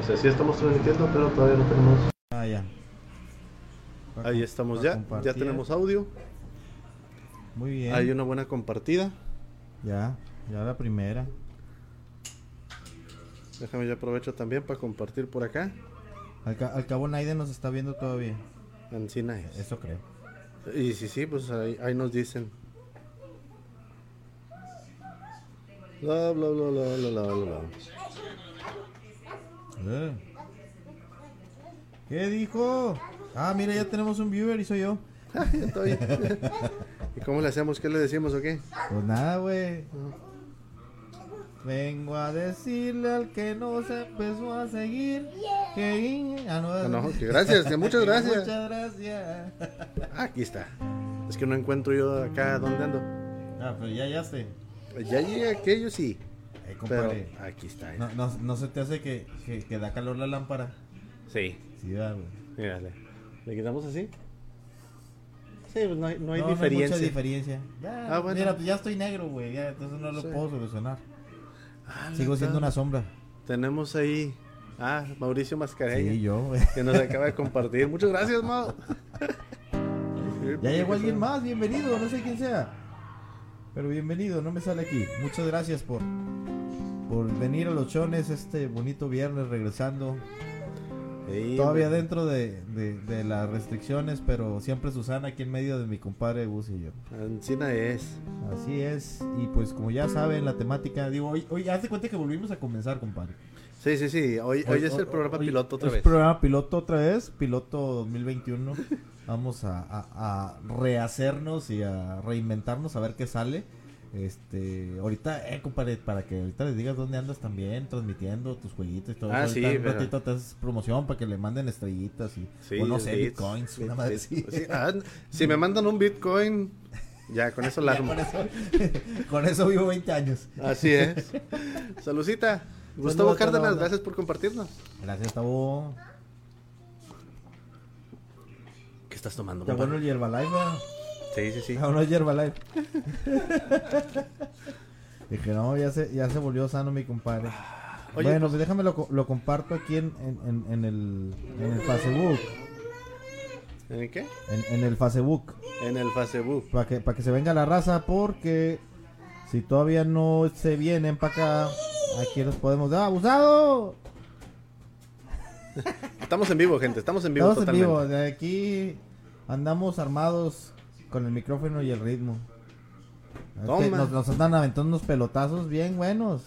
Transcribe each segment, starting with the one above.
O sea, sí estamos transmitiendo, pero todavía no tenemos. Ah, ya. Ahí estamos ya. Ya tenemos audio. Muy bien. Hay una buena compartida. Ya, ya la primera. Déjame yo aprovecho también para compartir por acá. Al, ca- al cabo Naiden nos está viendo todavía. Encina es. Eso creo. Y sí, sí, pues ahí, ahí nos dicen. Bla, bla, bla, bla, bla, bla, bla, bla. Eh. ¿Qué dijo? Ah, mira, ya tenemos un viewer y soy yo. Estoy. ¿Y cómo le hacemos? ¿Qué le decimos o qué? Pues nada, güey. Vengo a decirle al que no se empezó a seguir que... Ah, no, no, que gracias, que muchas gracias. Muchas gracias. Aquí está. Es que no encuentro yo acá dónde ando. Ah, pero ya, ya sé. Ya llegué aquello sí. Eh, Pero aquí está. No, no, no se te hace que, que, que da calor la lámpara. Sí. Sí, da, güey. Mírale. ¿Le quitamos así? Sí, pues no hay, no hay No, diferencia. No hay mucha diferencia. Ya, Ah, bueno. Mira, pues ya estoy negro, güey. Ya, entonces no lo Sí. puedo solucionar. Ah, Sigo siendo una sombra. Tenemos ahí. Ah, Mauricio Mascareña. Sí, yo, güey. Que nos acaba de compartir. Muchas gracias, Mau. Ya llegó alguien más, bienvenido, no sé quién sea. Pero bienvenido, no me sale aquí. Muchas gracias por, por venir a los chones este bonito viernes regresando. Sí, Todavía güey. dentro de, de- de las restricciones, pero siempre Susana aquí en medio de mi compadre Gus y yo. Encina es. Así es, y pues como ya saben la temática, digo, hoy, hoy haz de cuenta que volvimos a comenzar, compadre. Sí, sí, sí. Hoy, hoy es el programa hoy piloto otra es vez. programa piloto otra vez, piloto 2021. Vamos a, a- a rehacernos y a reinventarnos a ver qué sale. Este, ahorita, eh, compadre, para que ahorita les digas dónde andas también, transmitiendo tus jueguitos y todo. Ah, eso. sí, un ratito te haces promoción para que le manden estrellitas y, Sí, o no sé, bits, bitcoins, bits, una madre. Sí, ah, si me mandan un Bitcoin, ya con eso la Ya armo. con, eso, con eso vivo 20 años. Así es. Salucita. Gustavo Cárdenas, gracias por compartirnos. Gracias, Tabo. ¿Qué estás tomando, Está bueno el Herbalife. Sí, sí, sí. Ah, no es Herbalife. Dije, no, ya se, ya se volvió sano mi compadre. Oye, bueno, pues- pues déjame lo, co- lo comparto aquí en, en, en, en el, en el Facebook. ¿En qué? En, en el Facebook. En el Facebook. Para que, para que se venga la raza, porque si todavía no se vienen para acá, aquí los podemos dar. ¡Abusado! Estamos en vivo, gente. Estamos en vivo Estamos en vivo. De aquí andamos armados con el micrófono y el ritmo. Toma. Este, Nos, nos andan aventando unos pelotazos bien buenos.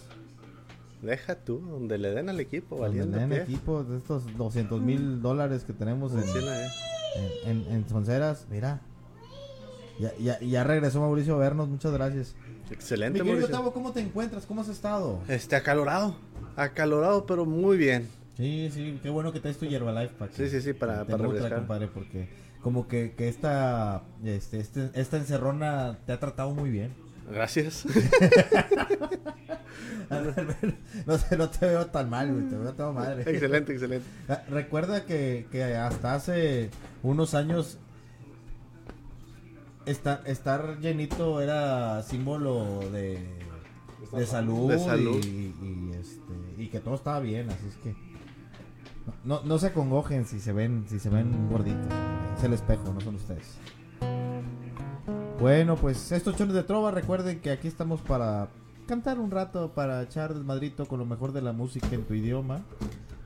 Deja tú, donde le den al equipo, Donde valiendo le den pie. equipos de estos 200 mil dólares que tenemos en, eh. en, en- en Sonceras. Mira. Ya, ya, ya regresó Mauricio a vernos. Muchas gracias. Excelente, Mi querido Mauricio. Tavo, ¿cómo te encuentras? ¿Cómo has estado? Este, acalorado. Acalorado, pero muy bien. Sí, sí, qué bueno que traes tu Herbalife para Sí, sí, sí, para- te para refrescar. compadre, porque como que, que esta, este, este- esta encerrona te ha tratado muy bien. Gracias. no sé, no te veo tan mal, güey, te veo toda madre. excelente, excelente. Ah, Recuerda que, que hasta hace unos años estar, estar llenito era símbolo de, de salud, De salud. Y, y, este, y que todo estaba bien, así es que no, no, se acongojen si se ven si se ven gorditos, es el espejo, no son ustedes. Bueno, pues estos chones de trova, recuerden que aquí estamos para cantar un rato, para echar desmadrito con lo mejor de la música en tu idioma,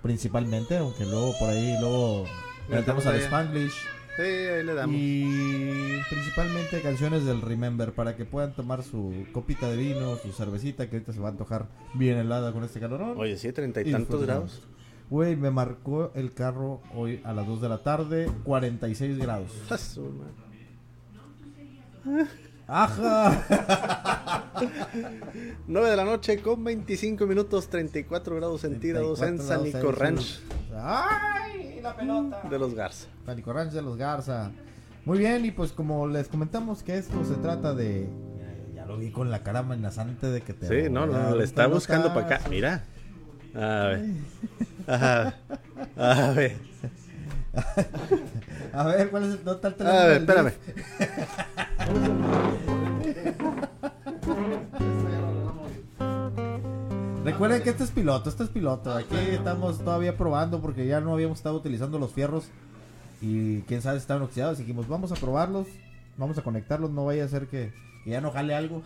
principalmente, aunque luego por ahí luego Le al. Spanglish Sí, ahí le damos. y principalmente canciones del Remember para que puedan tomar su copita de vino, su cervecita que ahorita se va a antojar bien helada con este calorón. Oye, sí, treinta y Y tantos grados. Güey, me marcó el carro hoy a las 2 de la tarde, 46 grados. A su madre. ¡Ajá! 9 de la noche con 25 minutos, 34 grados centígrados en 34 San Nico Ranch. ¡Ay! La pelota. de los Garza. San Nico Ranch de los Garza. Muy bien, y pues como les comentamos que esto se trata de. Ya, ya lo vi con la cara amenazante de que te. Sí, no, no, dar le está buscando para acá. Mira. A ver. Ajá. A ver. A ver, ¿cuál es el total A ver, espérame. Recuerden que este es piloto, este es piloto. Aquí estamos todavía probando porque ya no habíamos estado utilizando los fierros y quién sabe si estaban oxidados. Dijimos, vamos a probarlos, vamos a conectarlos, no vaya a ser que, que ya no jale algo.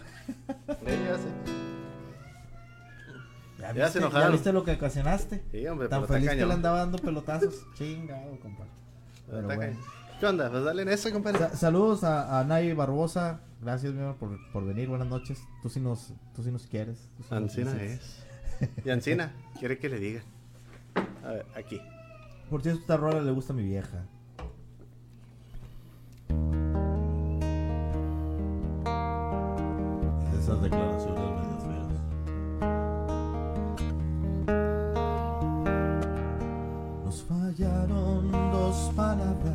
Ya viste, se enojaron. ¿Ya viste lo que ocasionaste? Sí, hombre, Tan feliz que le andaba dando pelotazos. Chingado, compadre. Pero bueno. ¿Qué onda? Pues dale en eso, compadre. Sa- saludos a, a Nay Barbosa. Gracias, mi amor, por, por venir. Buenas noches. Tú sí nos, tú sí nos quieres. sí nos Ancina es. Y Ancina, quiere que le diga. A ver, aquí. Por cierto, esta rola le gusta a mi vieja. Esas declaraciones dos palabras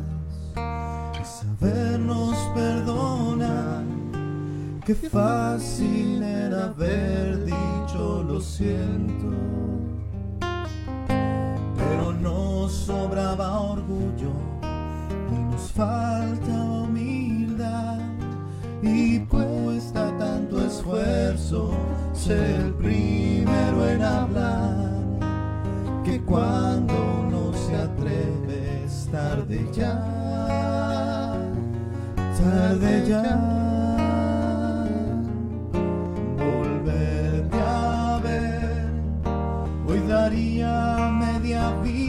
sabernos perdonar. Qué fácil era haber dicho lo siento, pero nos sobraba orgullo y nos falta humildad. Y cuesta tanto esfuerzo ser primero en hablar que cuando tarde ya, tarde ya. Volverte a ver, hoy daría media vida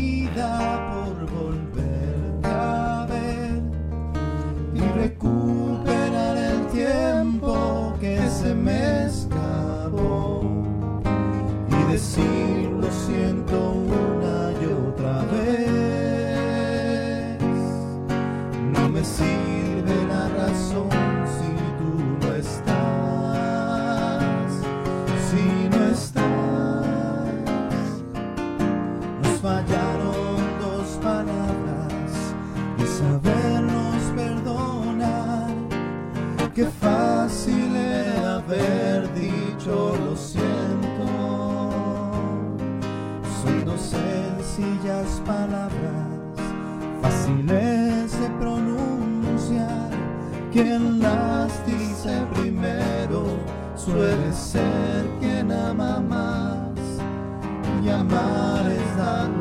Qué fácil era haber dicho lo siento. Son dos sencillas palabras, fáciles de pronunciar. Quien las dice primero suele ser quien ama más. Y amar es darlo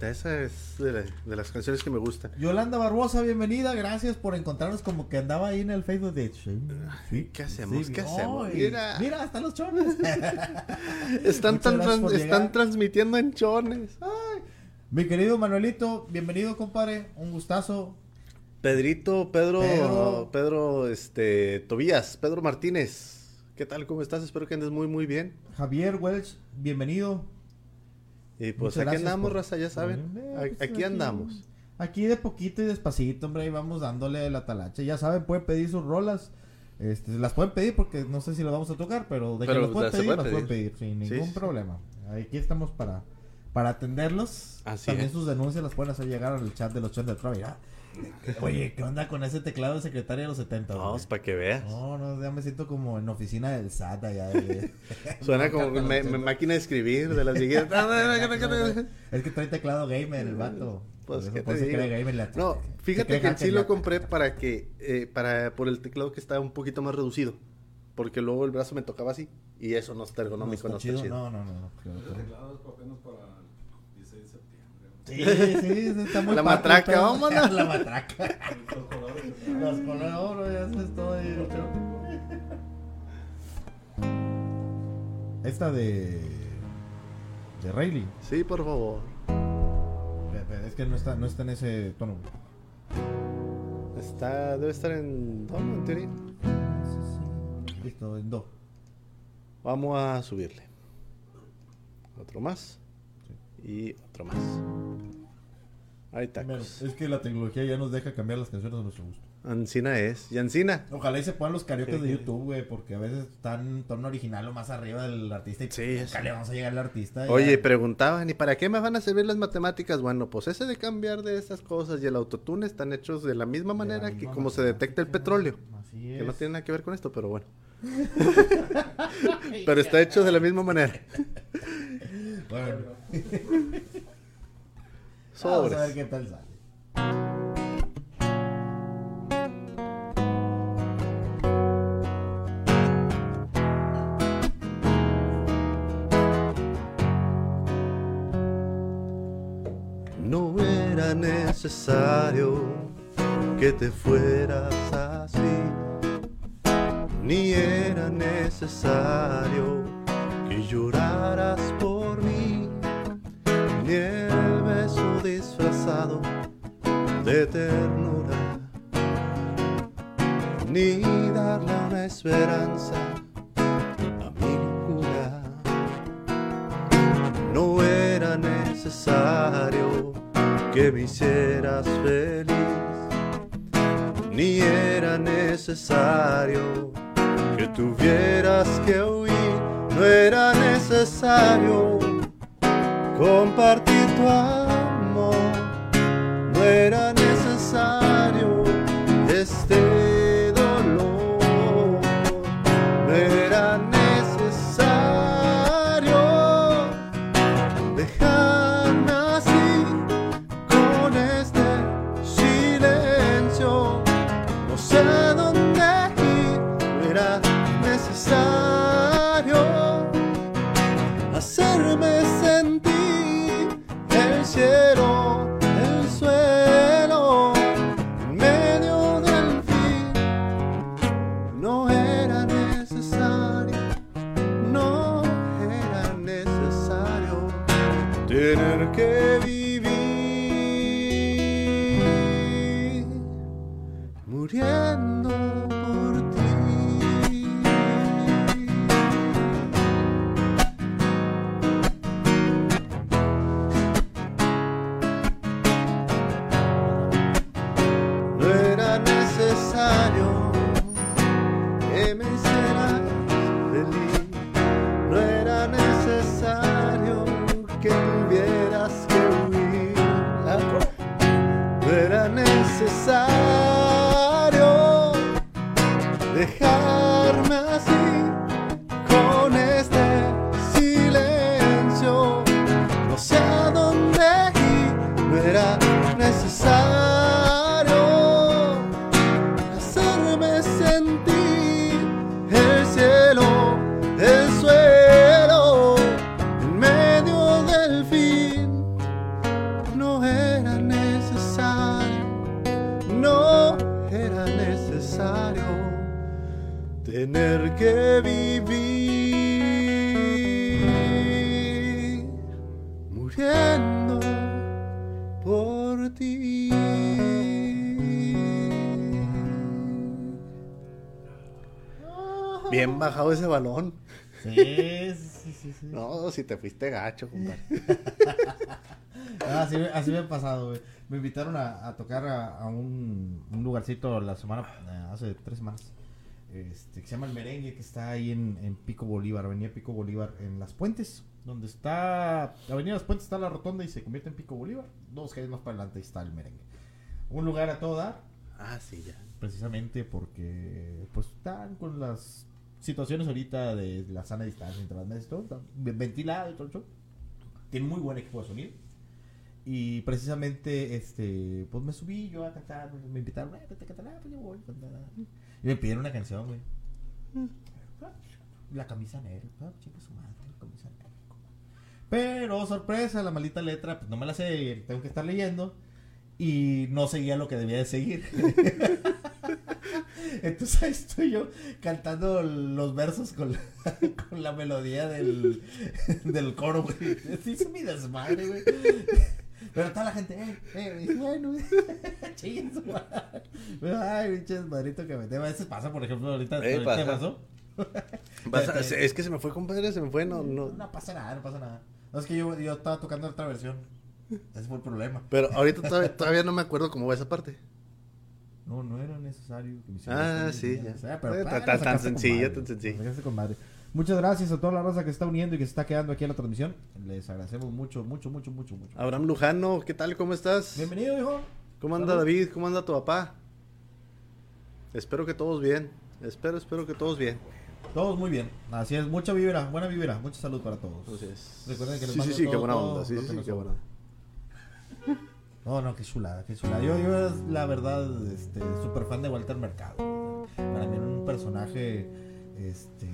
Esa es de, la- de las canciones que me gustan. Yolanda Barbosa, bienvenida, gracias por encontrarnos como que andaba ahí en el Facebook de sí, ¿Qué hacemos? ¿Qué hacemos? Mira. mira, hasta los chones. Están, tan están transmitiendo en Chones. Mi querido Manuelito, bienvenido, compadre, un gustazo. Pedrito, Pedro, Pedro. Pedro, este, Tobías, Pedro Martínez. ¿Qué tal? ¿Cómo estás? Espero que andes muy, muy bien. Javier Welch, bienvenido. Y pues Muchas aquí andamos, por- raza, ya saben. Eh, pues, Aquí andamos. Aquí de poquito y despacito, hombre, y vamos dándole la talacha. Ya saben, pueden pedir sus rolas. Este, las pueden pedir porque no sé si las vamos a tocar, pero de que Pero las pueden las se pedir, puede las pueden pedir sin ningún sí. problema. Aquí estamos para, para atenderlos. Así También es. sus denuncias las pueden hacer llegar al chat de los chats de Trova. Oye, ¿qué onda con ese teclado de secretaria de los 70? güey? Vamos, para que veas. No, no, ya me siento como en oficina del SAT allá. de- Suena como me- me- máquina de escribir de las viejitas. Es que trae teclado gamer el vato. Pues, Por ¿qué te digo? gamer la- No, fíjate que en sí lo compré para que, eh, para, por el teclado que está un poquito más reducido. Porque luego el brazo me tocaba así. Y eso no está ergonómico, no está chido. No, no, no. no, apenas para el 16 de septiembre. Sí, sí, está muy La matraca, todo. vámonos. La matraca. Los colores. Los colores, ya se estoy. Esta de. De Rayleigh. Sí, por favor. Es que no está, no está en ese tono. Está, debe estar en do. En teoría. Listo, en do. Vamos a subirle. Otro más. Y otro más. Ahí está. Es que la tecnología ya nos deja cambiar las canciones a nuestro gusto. Ancina es. Y Ancina. Ojalá y se puedan los karaoke Sí, de. YouTube, güey, porque a veces están en tono original o más arriba del artista y Sí, nunca eso. le vamos a llegar al artista. ya. Oye, preguntaban, ¿y para qué me van a servir las matemáticas? Bueno, pues ese de cambiar de estas cosas y el autotune están hechos de la misma De la manera que como se detecta el petróleo. Así Que no es. tiene nada que ver con esto, pero bueno. pero está hecho de la misma manera. Bueno, vamos a ver Sobres. qué tal sale. No era necesario que te fueras así, ni era necesario que lloraras por de ternura, ni darle una esperanza a mi locura. No era necesario que me hicieras feliz, ni era necesario que tuvieras que huir, no era necesario compartir tu amor, no era necesario Bajado ese balón. Sí, sí, sí, sí. No, si te fuiste gacho, compadre. Ah, así, me- así me ha pasado, güey. Me invitaron a, a tocar a, a un, un lugarcito la semana, eh, hace tres semanas. Este, que se llama El Merengue, que está ahí en, en Pico Bolívar, Avenida Pico Bolívar, en Las Puentes. Donde está, Avenida Las Puentes está la rotonda y se convierte en Pico Bolívar. Dos calles más para adelante está El Merengue. un lugar a todo dar, Ah, sí, ya. precisamente porque pues están con las situaciones ahorita de la sana distancia entre las mesas y todo, está ventilado y todo el show. Tiene muy buen equipo de sonido. Y precisamente, este, pues me subí yo a cantar, me invitaron, "Eh, vete a cantar, ah, pues yo voy. pues, nada". Y me pidieron una canción, güey. La camisa negra, ah, chica su madre, la camisa negra. Pero, sorpresa, la maldita letra, pues no me la sé, tengo que estar leyendo. Y no seguía lo que debía de seguir. Entonces ahí estoy yo cantando los versos con la, con la melodía del, del coro, güey. Sí, es mi desmadre, güey. Pero toda la gente, eh, eh, bueno, chinguen su madre. Ay, pinche desmadrito que me A veces pasa, por ejemplo, ahorita, Eh, pasa. pasó. Pasa- Este- es que se me fue, compadre, se me fue, no, No, no. pasa nada, no pasa nada. No, es que yo, yo estaba tocando otra versión. Ese fue el problema. Pero ahorita todavía, todavía no me acuerdo cómo va esa parte. No, no era necesario que me Ah, sí, ya. nada. O sea, pero, Eh, tan- la tan con madre. Muchas gracias a toda la raza que está uniendo y que se está quedando aquí en la transmisión. Les agradecemos mucho, mucho, mucho, mucho, mucho. Abraham Lujano, ¿qué tal? ¿Cómo estás? Bienvenido, hijo. ¿Cómo anda Salud. David? ¿Cómo anda tu papá? Espero que todos bien. Espero, espero que todos bien. Todos muy bien. Así es, mucha vibra, buena vibra, mucha salud para todos. Así es. Recuerden que les sí, sí, sí, qué todo, buena todo onda. Sí, sí, sí, qué buena. No, no, qué chulada, qué chulada. Yo, yo la verdad, este, súper fan de Walter Mercado. Para mí era un personaje, este,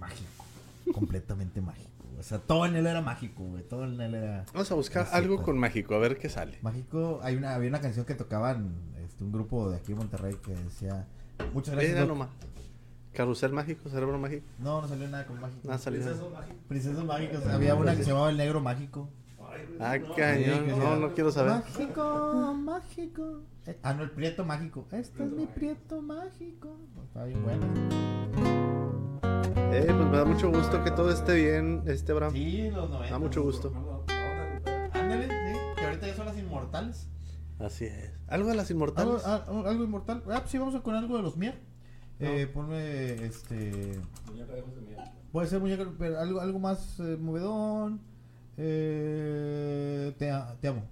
mágico, completamente mágico. O sea, todo en él era mágico, güey. Todo en él era Vamos a buscar algo con mágico, a ver qué sale. mágico. Hay una, había una canción que tocaban, este, un grupo de aquí en Monterrey que decía, muchas gracias. Doc". nomás. Carrusel mágico, cerebro mágico. No, no salió nada con mágico. Nada salió. Princesas mágicas. Había una que se llamaba El Negro Mágico. Ah, cañón. No, no quiero saber. Mágico, mágico. Eh, ah, no, el prieto mágico. Este es mi prieto mágico. Está bien bueno. Eh, pues me da mucho gusto que todo esté bien, este Abraham. Sí, los 90. Da mucho gusto. Ándale, sí, que ahorita ya son las inmortales. Así es. Algo de las inmortales. algo inmortal. Ah, pues sí, vamos con algo de los Mier. Eh, ponme este. Muñeca de. Puede ser muñeca, pero algo, algo más eh, movedón. Eh, te, amo.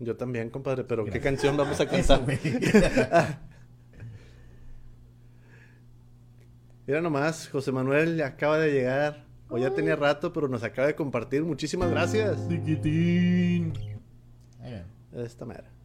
Yo también, compadre, pero ¿qué canción vamos a cantar? Mira nomás, José Manuel acaba de llegar. O ya tenía rato, pero nos acaba de compartir. Muchísimas gracias. Ven. Esta mera.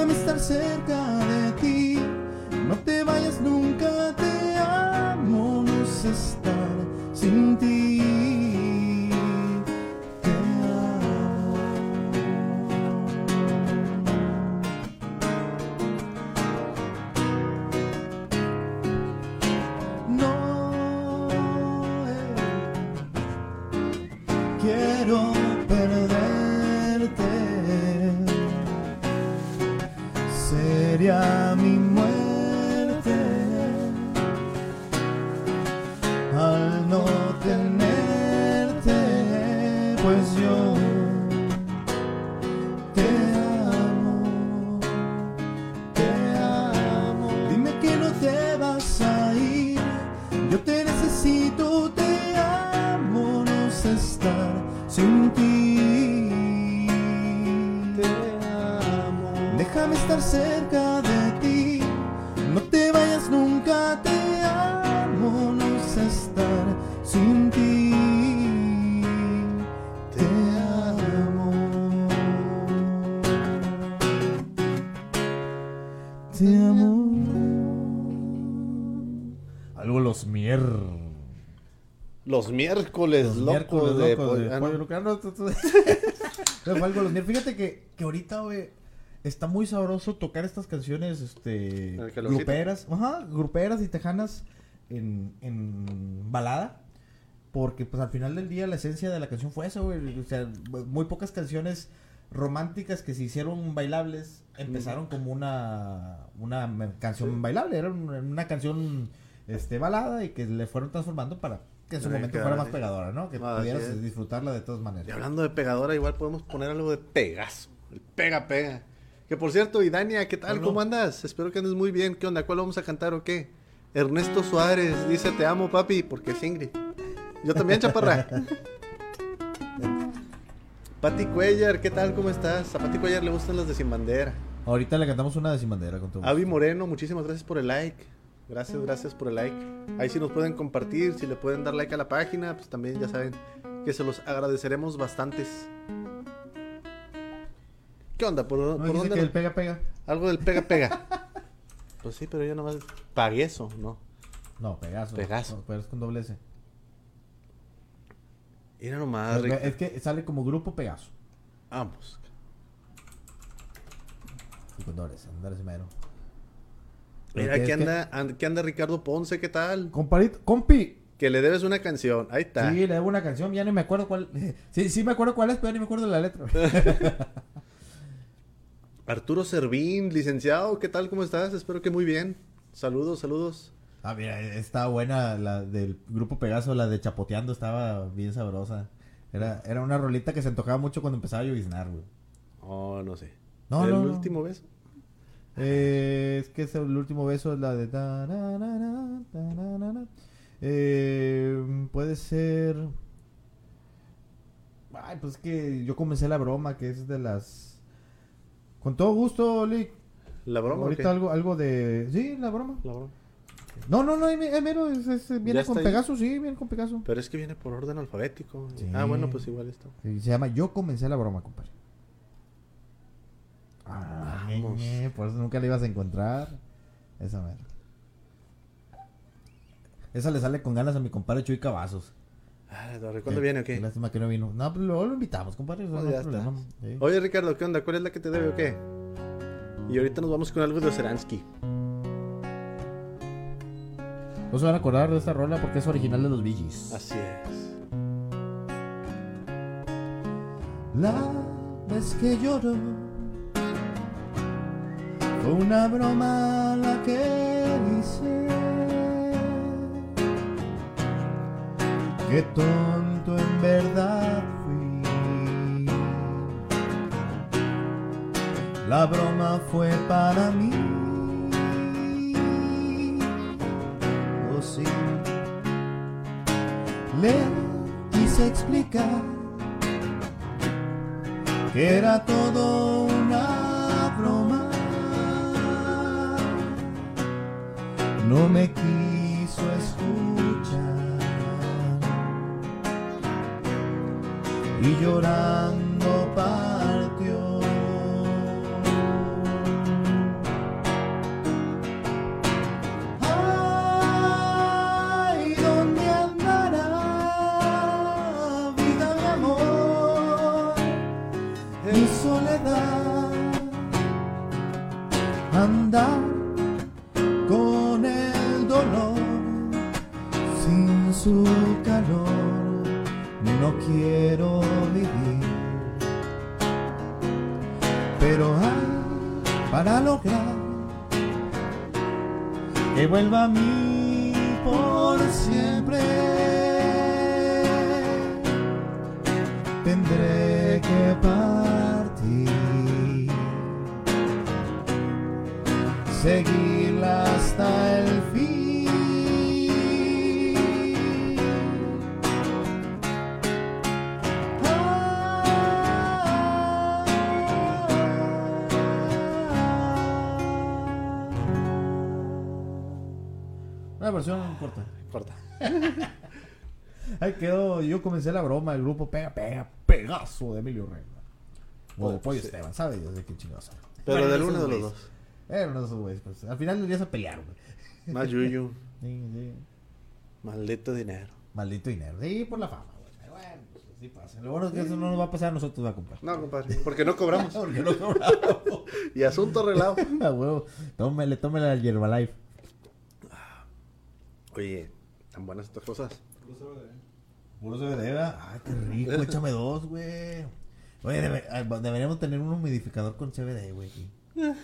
Déjame estar cerca de ti, no te vayas nunca, te amo, no sé Los miércoles Los locos miércoles de, locos de pollo los Fíjate que, que ahorita, güey, está muy sabroso tocar estas canciones, este, gruperas, ajá, gruperas y tejanas en, en balada. Porque, pues, al final del día la esencia de la canción fue eso, güey. O sea, muy pocas canciones románticas que se hicieron bailables empezaron como una, una canción bailable. Era un- una canción este, balada y que le fueron transformando para que en su momento fuera más pegadora, ¿no? Que Ah, pudieras disfrutarla de todas Y maneras. hablando de pegadora, igual podemos poner algo de Pegaso. El pega, pega. Que por cierto, y Dania, ¿qué tal? ¿Cómo andas? Espero que andes muy bien. ¿Qué onda? ¿Cuál vamos a cantar o qué? Ernesto Suárez dice, te amo, papi, porque es Ingrid. Yo también, chaparra. Pati Cuellar, ¿qué tal? ¿Cómo estás? A Pati Cuellar le gustan las de Sin Bandera. Ahorita le cantamos una de sin bandera con todo Avi. Moreno, muchísimas gracias por el like. Gracias, gracias por el like. Ahí sí nos pueden compartir, si le pueden dar like a la página, pues también ya saben que se los agradeceremos bastantes. ¿Qué onda? ¿Por, ¿No por dónde? que no- el pega pega? Algo del pega pega. pues sí, pero yo nomás pagué eso, ¿no? No, Pegaso. Pegaso. No, pero es con doble S. Mira nomás, es, que sale como grupo Pegaso. Vamos. Y con doble S, doble S mero. Mira, aquí anda, and- aquí anda Ricardo Ponce, ¿qué tal? Comparito, compi. Que le debes una canción. Ahí está. Sí, le debo una canción, ya ni me acuerdo cuál. Sí, sí me acuerdo cuál es, pero ya ni me acuerdo la letra. Arturo Servín, licenciado, ¿qué tal? ¿Cómo estás? Espero que muy bien. Saludos, saludos. Ah, mira, está buena la del grupo Pegaso, la de Chapoteando, estaba bien sabrosa. Era, era una rolita que se antojaba mucho cuando empezaba a lloviznar, güey. Oh, no sé. No, ¿El no, no. último beso? Eh, es que es el último beso, es la de... Eh, puede ser... Ay, pues que yo comencé la broma, que es de las... Con todo gusto, Lick. ¿La broma? o Ahorita qué? algo, algo de... Sí, la broma. La broma. No, no, no, mero, es- es- viene ¿Ya con ahí? Pegaso, sí, viene con Pegaso. Pero es que viene por orden alfabético. Sí. Ah, bueno, pues igual está. Se llama Yo comencé la broma, compadre. Vamos. ñe, por eso nunca la ibas a encontrar. Esa mera. Esa le sale con ganas a mi compadre Chuy Cavazos. Ah, ¿cuándo Eh, viene o qué? Lástima que no vino. No, pues luego lo invitamos, compadre. no ya está. Sí. Oye, Ricardo, ¿qué onda? ¿Cuál es la que te debe o qué? Y ahorita nos vamos con algo de Seransky. No se van a acordar de esta rola porque es original de los Gees. Así es. La vez que lloro una broma la que hice. Qué tonto en verdad fui. La broma fue para mí. Oh sí. Le quise explicar que era todo una broma. No me quiso escuchar. Y llorando yo comencé la broma, el grupo Pega Pega Pegaso de Emilio Reina. O Oh, de Pollo sí. Esteban, ¿sabes? Yo sé qué chingados. Pero Bueno, del uno de los dos. Era uno de esos güeyes, pues. Al final del día se pelearon, güey. Más Yuyu. Sí, sí. Maldito dinero. Maldito dinero. Sí, por la fama, güey. Pero Bueno, pues así pasa. Lo bueno es que eso no nos va a pasar a nosotros, va a comprar. No, compadre, porque no cobramos. Porque no cobramos. y asunto arreglado. A huevo. Tómele, tómele al Yerbalife. Oye, tan buenas estas cosas. Puro CBD, ¿verdad? Ay, qué rico. Échame dos, güey. Oye, debe- deberíamos tener un humidificador con CBD, güey.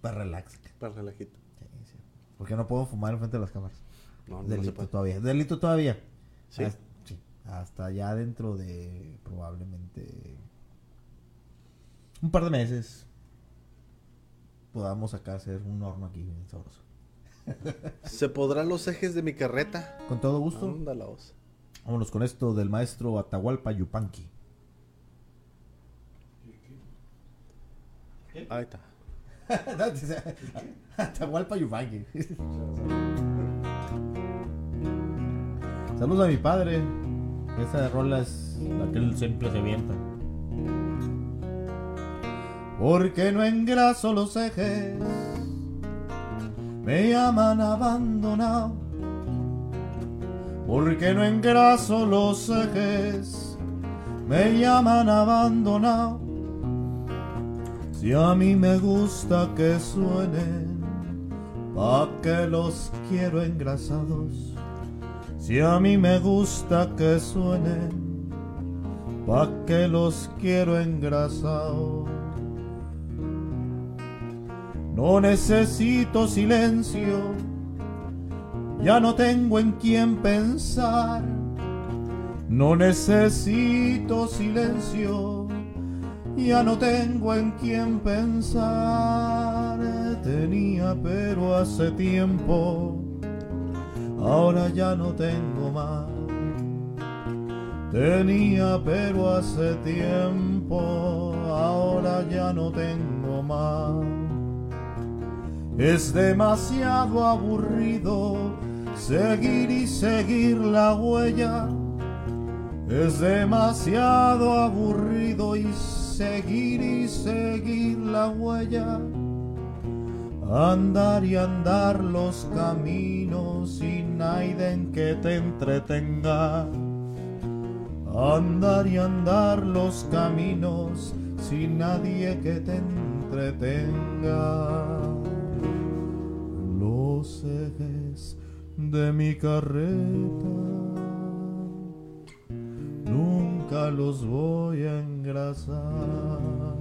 Para relax. Para relajito. Sí, sí. Porque no puedo fumar enfrente de las cámaras. No, no, se Delito todavía. Delito todavía. Sí. Hasta, sí. Hasta ya dentro de probablemente un par de meses podamos acá hacer un horno aquí bien sabroso. ¿Se podrán los ejes de mi carreta? Con todo gusto. Ándalaos. Vámonos con esto del maestro Atahualpa Yupanqui. Ahí está. Atahualpa Yupanqui. Saludos a mi padre. Esa rola es la que él siempre se avienta. Porque no engraso los ejes, me llaman abandonado. Porque no engraso los ejes, me llaman abandonado. Si a mí me gusta que suenen, pa' que los quiero engrasados. Si a mí me gusta que suenen, pa' que los quiero engrasados. No necesito silencio, ya no tengo en quién pensar. No necesito silencio, ya no tengo en quién pensar. Tenía pero hace tiempo, ahora ya no tengo más. Tenía pero hace tiempo, ahora ya no tengo más. Es demasiado aburrido seguir y seguir la huella. Es demasiado aburrido y seguir y seguir la huella. Andar y andar los caminos sin nadie que te entretenga. Andar y andar los caminos sin nadie que te entretenga. Los ejes de mi carreta nunca los voy a engrasar.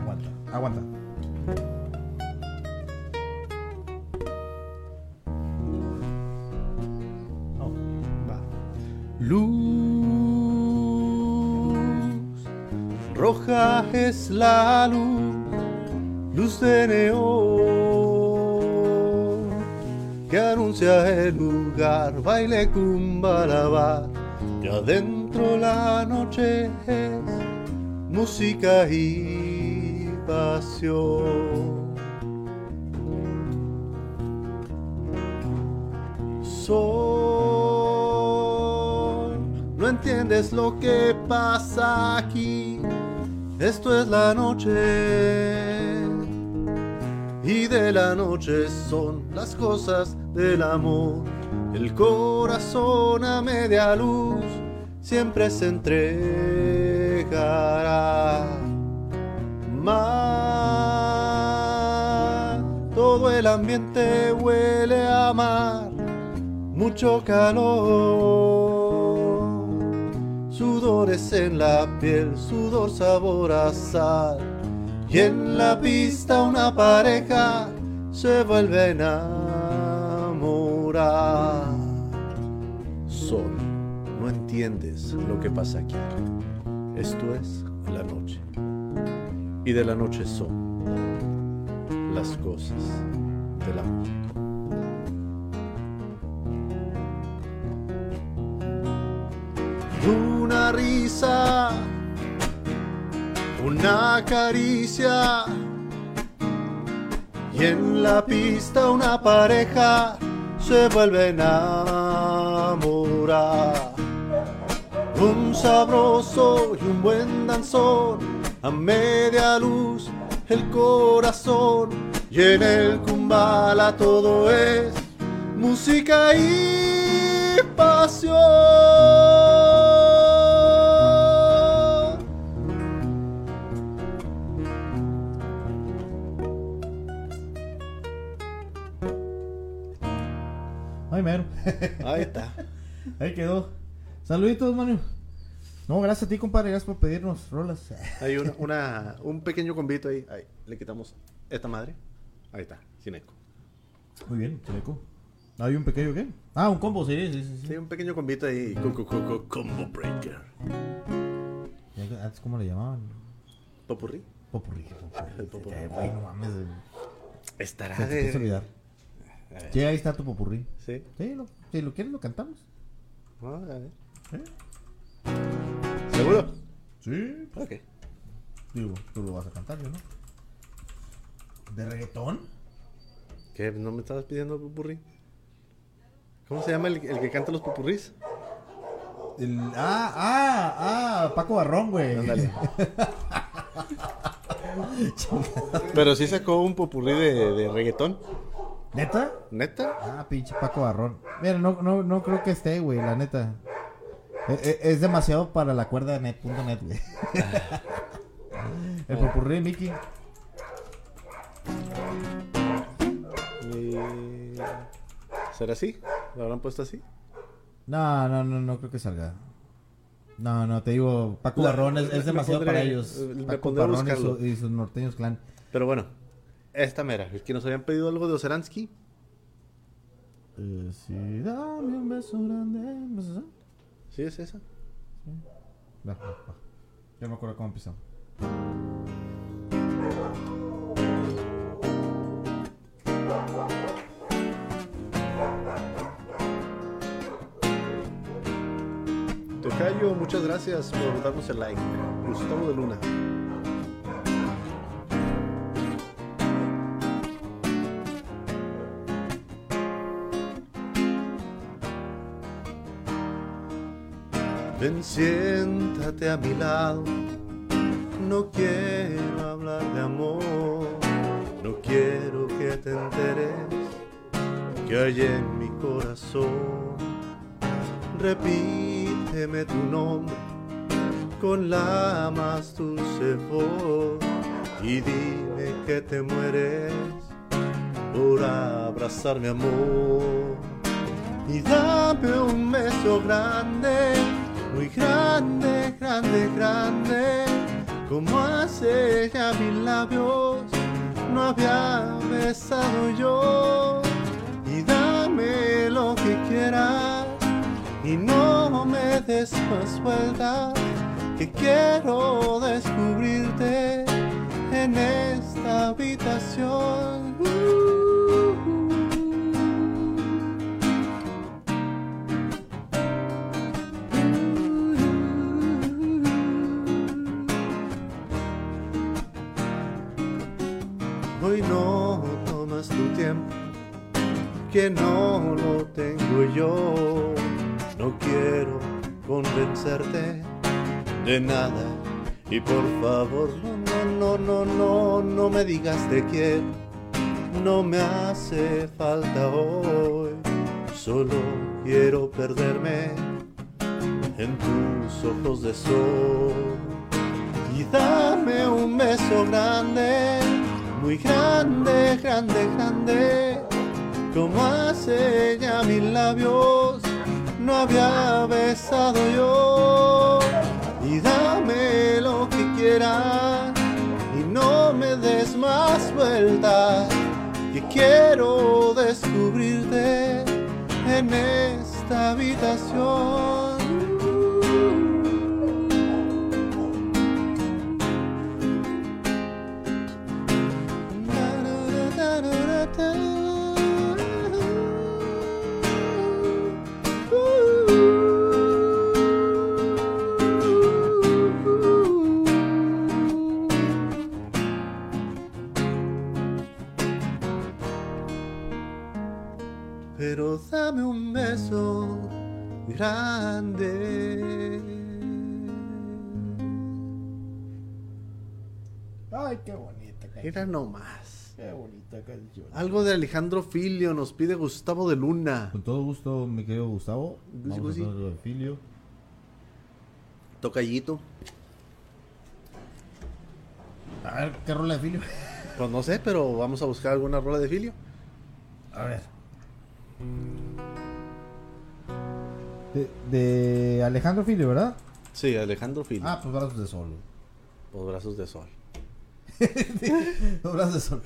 Aguanta, aguanta. Va. Luz roja es la luz, luz de neón que anuncia el lugar, baile cumbalaba. Y adentro la noche es música y pasión. Entiendes lo que pasa aquí. Esto es la noche. Y de la noche son las cosas del amor. El corazón a media luz siempre se entregará. Mar, todo el ambiente huele a mar, mucho calor. Sudores en la piel, sudor sabor a sal. Y en la pista una pareja se vuelve a enamorar. Sol, no entiendes lo que pasa aquí. Esto es la noche. Y de la noche son las cosas del amor. Una risa, una caricia. Y en la pista una pareja se vuelve a enamorar. Un sabroso y un buen danzón a media luz el corazón y en el kumbala todo es música y pasión. Ahí está. Ahí quedó. Saluditos, Manu. No, gracias a ti, compadre. Gracias por pedirnos rolas. Hay una, una- un pequeño convito ahí. ahí. Le quitamos esta madre. Ahí está, sin eco. Muy bien, chaleco. ¿Hay un pequeño qué? Ah, un combo, sí, sí, sí. sí. Un pequeño convito ahí. Co- co- co- co- Combo breaker. Antes, ¿cómo le llamaban? Popurrí. Popurrí. popurrí. El popurrí. Güey, no mames. Estará de. Sí, ahí está tu popurrí. Sí. Sí, lo- si lo quieres, lo cantamos. Ah, a ver. ¿Eh? ¿Seguro? Sí. Ok. Digo, tú lo vas a cantar, yo no. ¿De reggaetón? ¿Qué? ¿No me estabas pidiendo popurrí? ¿Cómo se llama el, el que canta los popurrís? El- ah, ah, ah, Paco Barrón, güey. Ándale. Pero sí sacó un popurrí de, de reggaetón. ¿Neta? ¿Neta? Ah, pinche Paco Barrón. Mira, no, no, no creo que esté, güey, la neta. E- e- Es, demasiado para la cuerda net, punto net, güey. El popurrí de Mickey. Y... ¿Será así? ¿Lo habrán puesto así? No, no, no, no creo que salga. No, no, te digo, Paco La- Barrón es, es me demasiado pondré- para ellos. me Paco pondré a Barrón y, buscarlo. su- y sus norteños clan. Pero bueno, esta mera. Es que nos habían pedido algo de Oseransky. Eh, sí, dame un beso grande. ¿Sí es esa? Va. Yo me acuerdo cómo empezó. Tocayo, muchas gracias por darnos el like. Gustavo de Luna. Ven, siéntate a mi lado. No quiero hablar de amor. No quiero que te enteres que hay en mi corazón. Repíteme tu nombre con la más dulce voz y dime que te mueres por abrazar mi amor. Y dame un beso grande, muy grande, grande, grande, como hace ya mis labios, no había besado yo. Y dame lo que quieras y no me des más vueltas, que quiero descubrirte en esta habitación. Hoy no tomas tu tiempo, que no lo tengo yo. No quiero convencerte de nada. Y por favor, no, no, no, no, no me digas te quiero. No me hace falta hoy. Solo quiero perderme en tus ojos de sol. Y dame un beso grande, muy grande, grande, grande. Como hace ya mis labios, no había besado yo. Y dame lo que quieras y no me des más vueltas. Que quiero descubrirte en esta habitación. Pero dame un beso grande. Ay, qué bonita Mira nomás. Qué bonita canción. Algo de Alejandro Filio nos pide Gustavo de Luna. Con todo gusto, mi querido Gustavo. Vamos gusi. a de Filio. Tocallito. A ver, ¿qué rola de Filio? Pues no sé, pero vamos a buscar alguna rola de Filio. A ver. De, de Alejandro Filio, ¿verdad? Sí, Alejandro Filio. Ah, pues brazos de sol. Los brazos de sol. Los brazos de sol.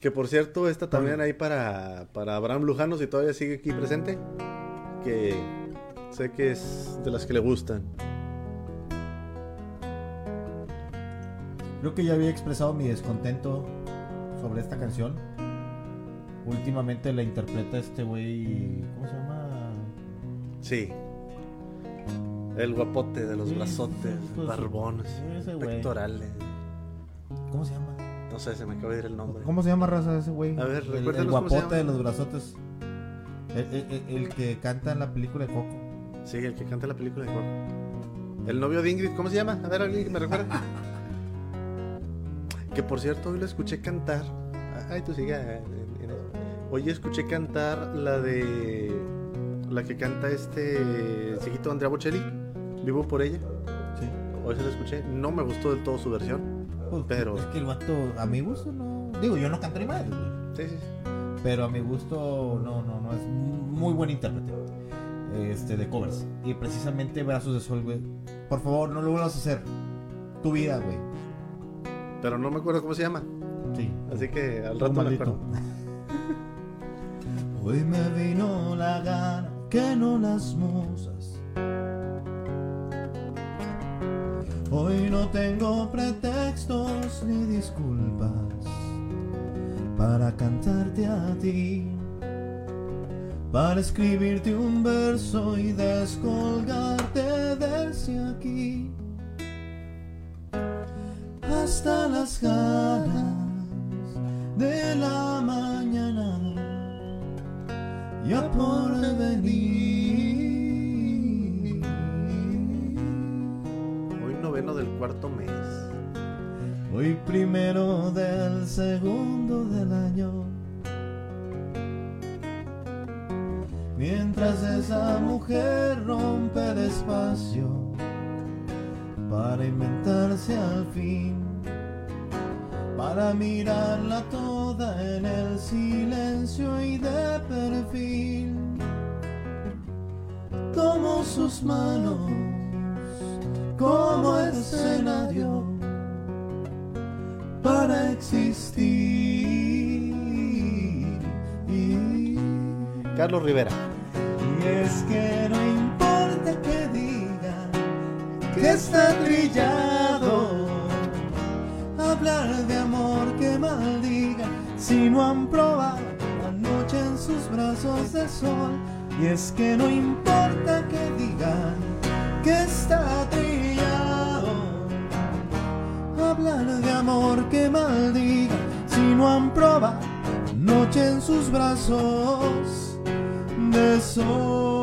Que por cierto, esta también ahí para, para Abraham Lujano, si todavía sigue aquí presente. Que sé que es de las que le gustan. Creo que ya había expresado mi descontento sobre esta canción. Últimamente la interpreta este güey. ¿Cómo se llama? Sí. El guapote de los Sí, brazotes, pues, barbones, ese güey. pectorales. ¿Cómo se llama? No sé, se me acaba de ir el nombre. ¿Cómo se llama raza ese güey? A ver, el, el guapote de los brazotes. El, el- el- el que canta en la película de Coco. Sí, el que canta la película de Coco. El novio de Ingrid, ¿cómo se llama? A ver, alguien que me recuerda. que por cierto, hoy lo escuché cantar. Ay, tú sigue. Hoy escuché cantar la de. La que canta este. Chiquito Andrea Bocelli. Vivo por ella. Sí. Hoy se la escuché. No me gustó del todo su versión. Pues, Pero- Es que el vato, a mi gusto, no. Digo, yo no canto ni güey. Sí, sí. Pero a mi gusto, no, no, no. Es muy buen intérprete. Este, de covers. Y precisamente Brazos de Sol, güey. Por favor, no lo vuelvas a hacer. Tu vida, güey. Pero no me acuerdo cómo se llama. Sí. Así que al rato me acuerdo. Hoy me vino la gana que no las musas. Hoy no tengo pretextos ni disculpas para cantarte a ti, para escribirte un verso y descolgarte desde aquí hasta las ganas de la mañana ya por venir. Hoy noveno del cuarto mes. Hoy primero del segundo del año. Mientras esa mujer rompe despacio para inventarse al fin, para mirarla toda en el silencio y de perfil. Tomo sus manos como escenario para existir. Y Carlos Rivera. es que no importa que diga que está trillado, hablar de amor que maldiga si no han probado la noche en sus brazos de sol. Y es que no importa que digan que está trillado, hablar de amor que maldiga si no han probado noche en sus brazos de sol.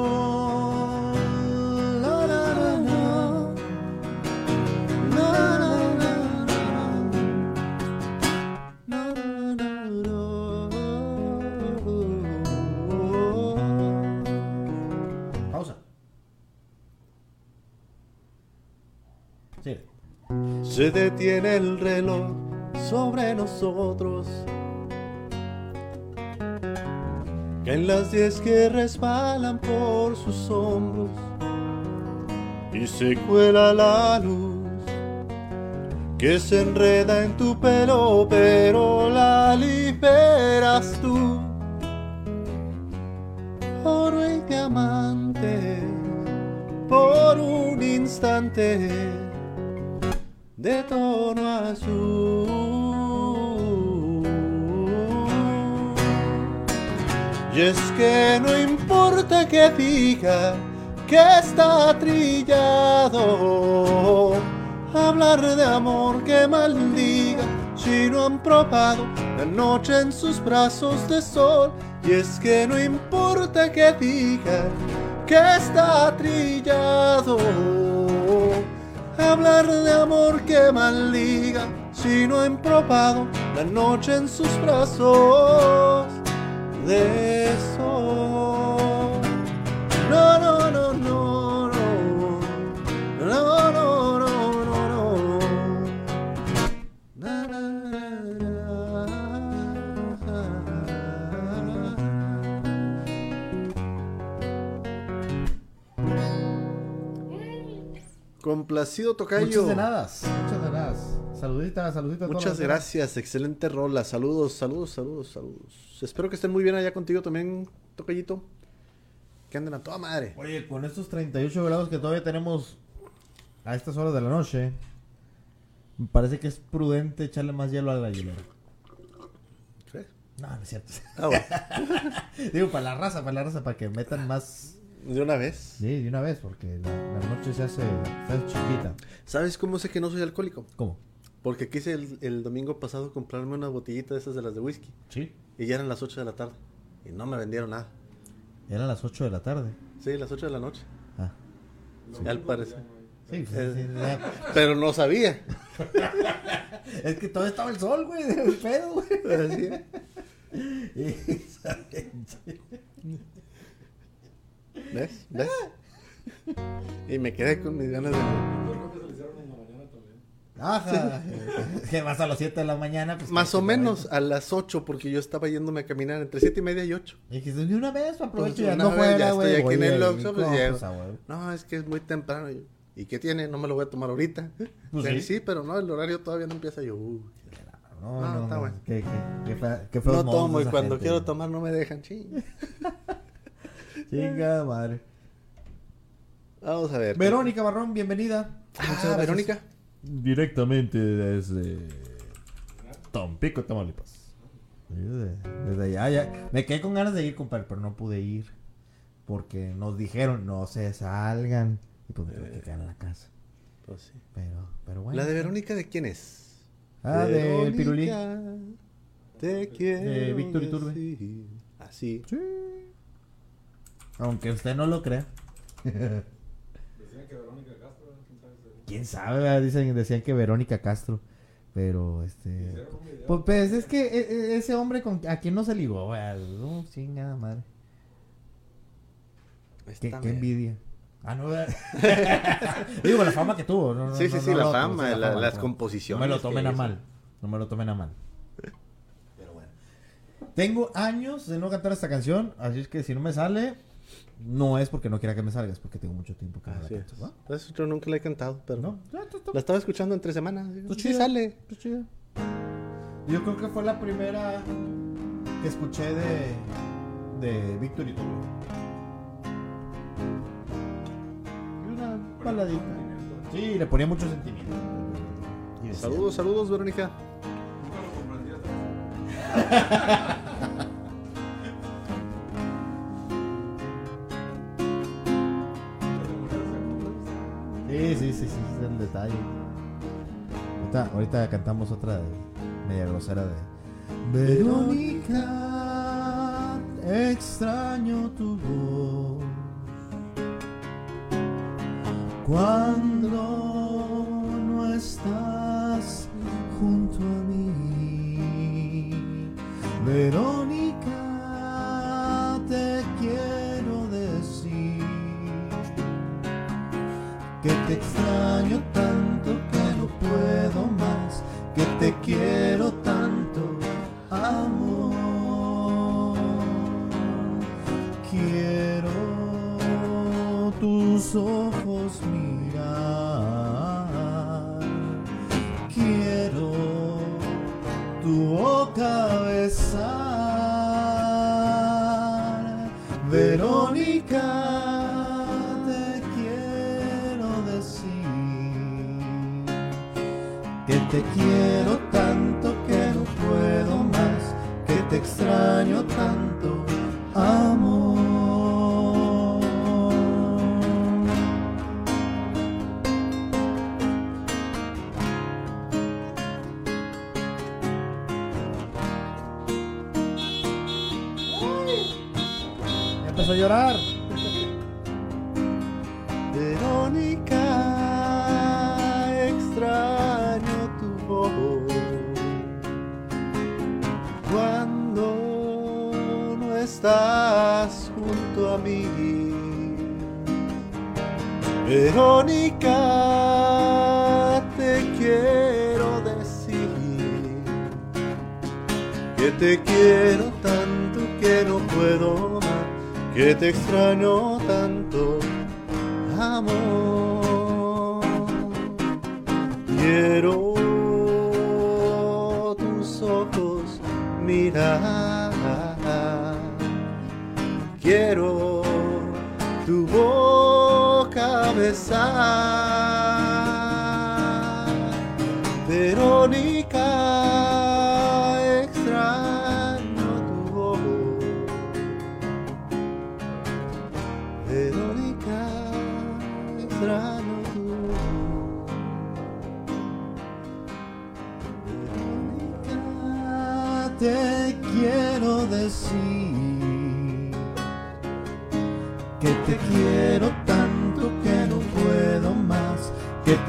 Detiene el reloj sobre nosotros. Caen las diez que resbalan por sus hombros. Y se cuela la luz que se enreda en tu pelo, pero la liberas tú. Oro y diamante por un instante de tono azul. Y es que no importa que diga que está trillado, hablar de amor que maldiga si no han probado la noche en sus brazos de sol. Y es que no importa que diga que está trillado, hablar de amor que maldiga sino empropado la noche en sus brazos de sol. No, no, no, no. Complacido tocayo. Muchas de nada. Muchas de nada. Saludita, saludita. a todos Muchas gracias, excelente rola. Saludos, saludos, saludos, saludos. Espero que estén muy bien allá contigo también, Tocayito. Que anden a toda madre. Oye, con estos 38 grados que todavía tenemos a estas horas de la noche, me parece que es prudente echarle más hielo a la hielera. ¿Sí? No, no es cierto. Ah, bueno. Digo, para la raza, para la raza, para que metan más. De una vez. Sí, de una vez, porque la, la noche se hace, se hace chiquita. ¿Sabes cómo sé que no soy alcohólico? ¿Cómo? Porque quise el, el domingo pasado comprarme una botellita de esas de las de whisky. Sí. Y ya eran las 8 de la tarde. Y no me vendieron nada. Eran las 8 de la tarde. Sí, las 8 de la noche. Ah. Al parecer. Sí, pues, Eh. sí. Pero no sabía. Es que todavía estaba el sol, güey, el pedo, güey. Así. ¿Ves? ¿Ves? Y me quedé con mis ganas de... Creo que se le hicieron en la mañana también. Ajá. que vas a las 7 de la mañana. Pues, Más o menos a las 8, porque yo estaba yéndome a caminar entre 7 y media y 8. Y dijiste, de una vez, aprovecho Pues, y una ando vez, ya fuera, estoy aquí en el Oxxo, pues, no, llego. pues. No, es que es muy temprano. ¿Y qué tiene? No me lo voy a tomar ahorita. Pues sí. sí. pero no, el horario todavía no empieza. Yo, uh, No, No, no, está no. bueno. Qué, qué, qué, fe- qué feos no tomo y cuando gente, quiero tomar no me dejan. ching. Chinga madre. Vamos a ver. Verónica Barrón, bienvenida. Ah, Verónica. Directamente desde Tampico, Tamaulipas. Desde, desde allá, ya. Me quedé con ganas de ir, compadre, pero no pude ir. Porque nos dijeron, no se salgan. Y pues me tuve que quedar en la casa. Pues sí. Pero, pero bueno. ¿La de Verónica de quién es? Ah, del Pirulí. Verónica, Te quiero. De Víctor Iturbe. Así. Sí. Aunque usted no lo crea. Decían que Verónica Castro, quién sabe Quién. Dicen, decían que Verónica Castro. Pero este. Pues, pues, es que e- e- ese hombre con a quien no se ligó. No, chingada madre. Qué, Está qué bien. envidia. Ah, no. Digo, la fama que tuvo. No, no, Sí, sí, sí, la fama, la- las fama. composiciones No me lo tomen a mal. No me lo tomen a mal. Pero bueno. Tengo años de no cantar esta canción, así es que si no me sale, no es porque no quiera que me salga, es porque tengo mucho tiempo que no la Así canto. es. ¿va? Pues yo nunca la he cantado, pero ¿No? Ya, la estaba escuchando entre semanas. está Sí sale. chida. Yo creo que fue la primera que escuché de, de Víctor y Tulio. Y una baladita. Sí, le ponía mucho sentimiento. Y decía, Saludos, saludos, Verónica. Sí, sí, sí, sí, es el detalle. Ahorita, ahorita cantamos otra de, media grosera de Verónica, extraño tu voz cuando no estás junto a mí. Verónica, puedo más, que te quiero tanto, amor. Quiero tus ojos Verónica, extraño tu voz. Cuando no estás junto a mí. Verónica, te quiero decir que te quiero que te extraño tanto, amor. Quiero tus ojos mirar, quiero tu boca besar. Verónica, extraño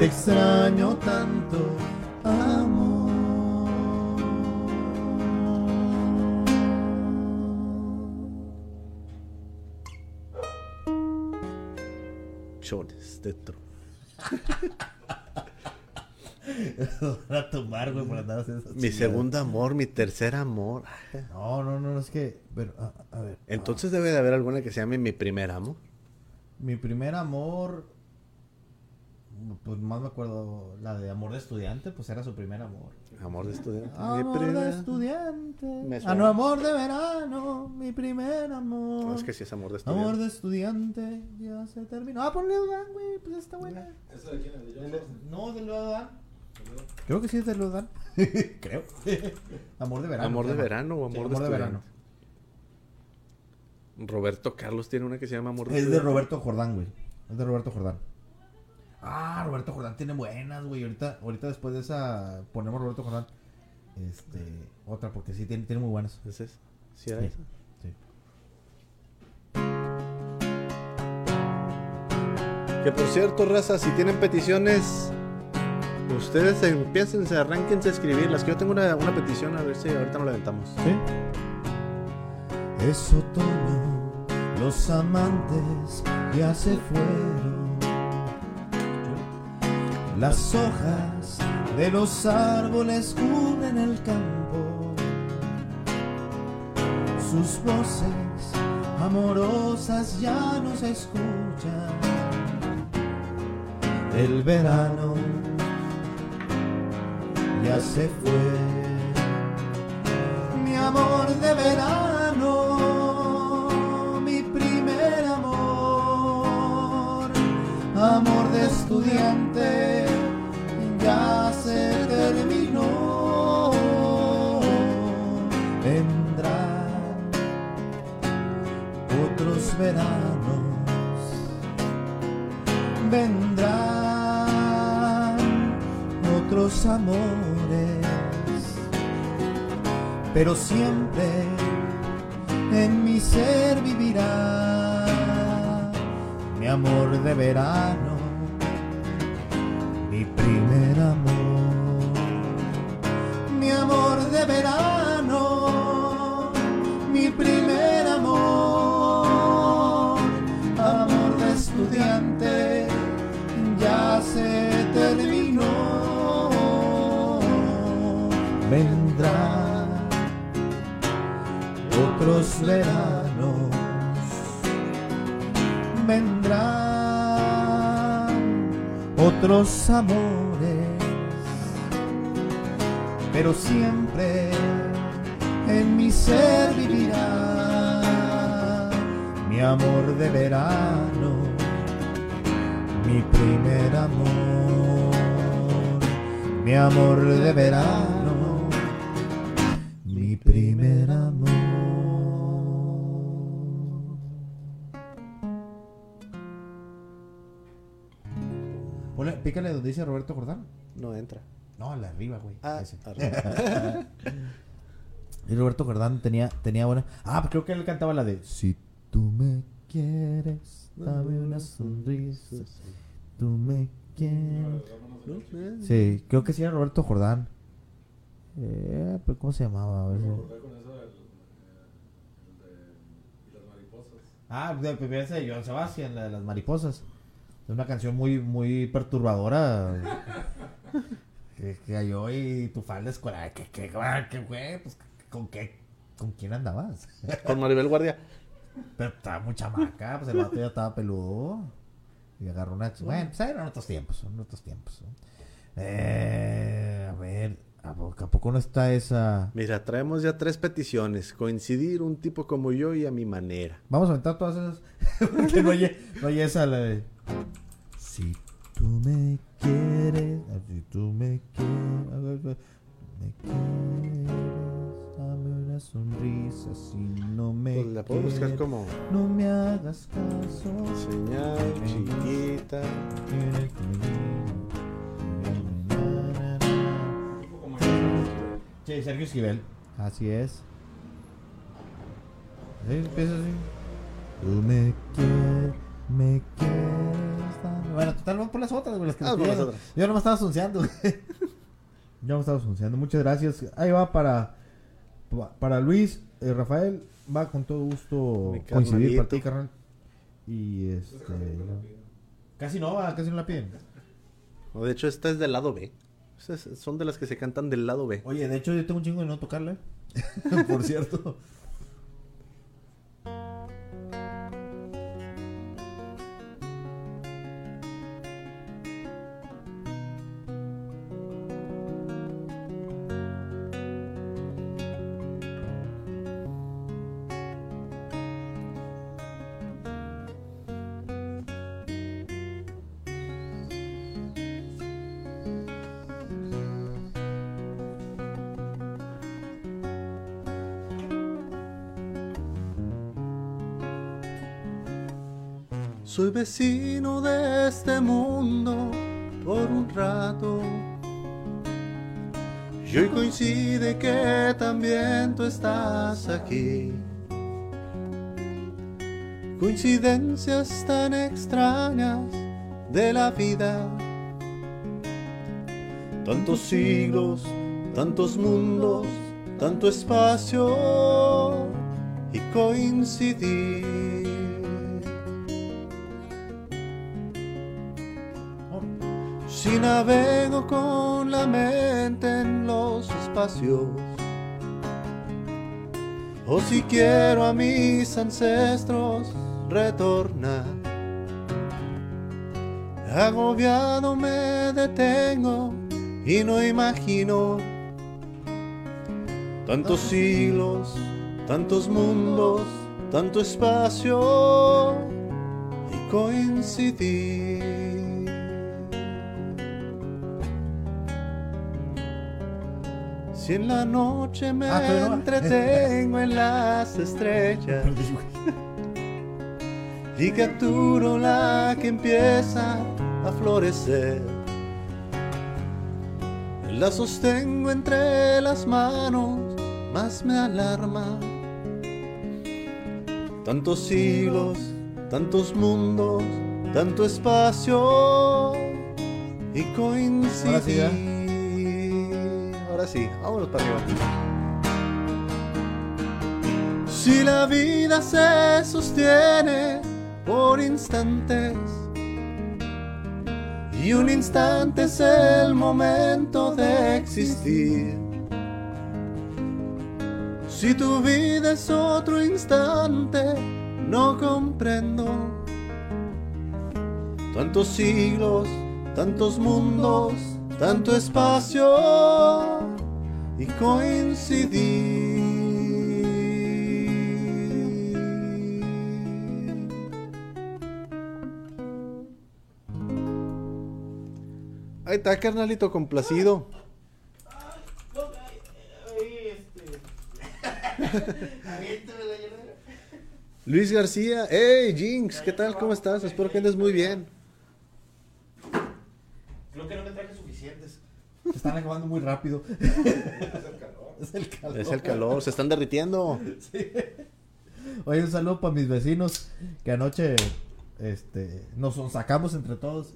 te extraño tanto, amor. Chones de tro. a tomar, güey, por andar haciendo esas Mi chingadas. segundo amor, mi tercer amor. No, no, no, es que. Pero, a, a ver. Entonces debe de haber alguna que se llame mi primer amor. Mi primer amor. Pues más me acuerdo. La de amor de estudiante, pues era su primer amor. Amor de estudiante. mi Amor de estudiante. Ah, no, amor de verano. Mi primer amor. No, es que sí es amor de estudiante. Amor de estudiante, ya se terminó. Ah, ponle Dan, güey, pues está buena. ¿Esa de quién es? ¿De Johnson? No, de Leo Dan. Creo que sí es de Leo Dan. Creo. amor de verano. Amor de verano o Sí, amor, de, amor de estudiante. verano. Roberto Carlos tiene una que se llama Amor de Es de. Roberto Jordán, güey. Es de Roberto Jordán. Ah, Roberto Jordán tiene buenas, güey. Ahorita, ahorita después de esa ponemos Roberto Jordán. Este, otra, porque sí tiene, tiene muy buenas. ¿Es esa? ¿Sí era Sí. esa? Sí. Que por cierto, raza, si tienen peticiones, ustedes empiecen, arránquense a escribirlas. Que yo tengo una, una petición, a ver si ahorita no la aventamos. Es otoño, los amantes ya se fueron. Las hojas de los árboles cubren el campo. Sus voces amorosas ya no se escuchan. El verano ya se fue mi amor de verano, mi primer amor, amor de estudiante, ya se terminó. Vendrán otros veranos, vendrán otros amores pero siempre en mi ser vivirá mi amor de verano, otros amores pero siempre en mi ser vivirá. Mi amor de verano mi primer amor mi amor de verano pícale donde dice Roberto Jordán. No entra. No, la arriba, güey. Ah, Ese. arriba. Y Roberto Jordán tenía, tenía buena. Ah, creo que él cantaba la de Si tú me quieres, dame una sonrisa. Tú me quieres. Sí, creo que sí era Roberto Jordán. Eh, pero ¿Cómo se llamaba? A ver si- Me acordé con eso del. eh, el de Ah, de, de, esa de Joan Sebastián, la de las mariposas. Es una canción muy, muy perturbadora. que, que cayó y tu falda escolar. Que, que, que, güey, pues, ¿con qué? ¿Con quién andabas? Con Maribel Guardia. Pero estaba muy chamaca, pues el vato ya estaba peludo. Y agarró una... Bueno, pues eran otros tiempos, son otros tiempos. Eh, a ver, ¿a poco, no está esa...? Mira, traemos ya tres peticiones. Coincidir un tipo como yo y a mi manera. Vamos a aventar todas esas. Porque no oye, no oye esa la de. Si tú me quieres, ah, si tú me quieres, a ver, a ver, me quieres, dame una sonrisa. Si no me Pues la puedo buscar quieres, como no me hagas caso. señal chiquita. Tienes Sí, Sergio Esquivel. Así es. Sí, empieza así. Tú me quieres, me quieres. Bueno, total, vamos por las otras, güey, las que Ah, nos por las pidieron. otras. Yo no me estaba anunciando, güey. Yo me estaba anunciando. Muchas gracias. Ahí va para, pa- para Luis. Eh, Rafael, va con todo gusto Mi coincidir para ti, carnal. Y este. Casi no va, casi no la piden. No, de hecho, esta es del lado B. Son de las que se cantan del lado B. Oye, de hecho, yo tengo un chingo de no tocarla. ¿eh? Por cierto. Vecino de este mundo por un rato. Y hoy coincide que también tú estás aquí. Coincidencias tan extrañas de la vida. Tantos siglos, tantos mundos, tanto espacio y coincidir. Si navego con la mente en los espacios, o si quiero a mis ancestros retornar, agobiado me detengo y no imagino tantos siglos, tantos mundos, tanto espacio y coincidir. Si en la noche me Ah, entretengo en las estrellas y capturo la que empieza a florecer, la sostengo entre las manos, más me alarma. Tantos siglos, tantos mundos, tanto espacio y coincidir. Ahora vámonos para arriba. Si la vida se sostiene por instantes y un instante es el momento de existir. Si tu vida es otro instante, no comprendo tantos siglos, tantos mundos, tanto espacio y coincidir. Ahí está, carnalito complacido. Luis García, hey Jinx, ¿qué tal? ¿Cómo estás? Espero que andes muy bien. Creo que no me traje. Se están acabando muy rápido. Es el calor. Es el calor, se están derritiendo. Oye, un saludo para mis vecinos que anoche este, nos sacamos entre todos.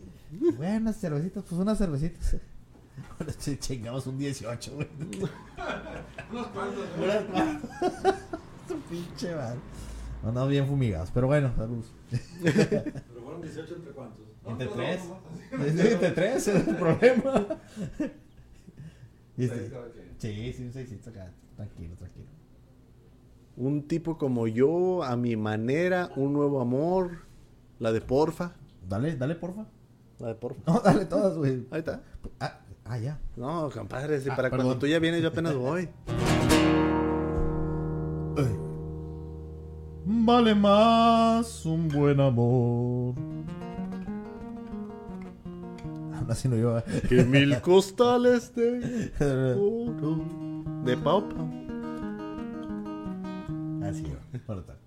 Bueno, unas cervecitas, pues unas cervecitas. Ahora sí, chingamos un 18, güey. Unos cuantos. Unas. Tu pinche madre. Andamos bien fumigados. Pero bueno, saludos. Pero fueron 18 entre cuántos. Entre tres. Entre tres, ese es el problema. Este-. Sí, sí, un seisito acá. Tranquilo, tranquilo. Un tipo como yo, a mi manera, un nuevo amor, la de porfa. Dale, dale, porfa. La de porfa. No, dale todas, güey. Ahí está. Ah, ah, ya. No, compadre, si Ah, para perdón. cuando tú ya vienes, yo apenas voy. Vale más un buen amor. Aún así no iba. Que mil costales de oro, de paupa. Así va. Tal.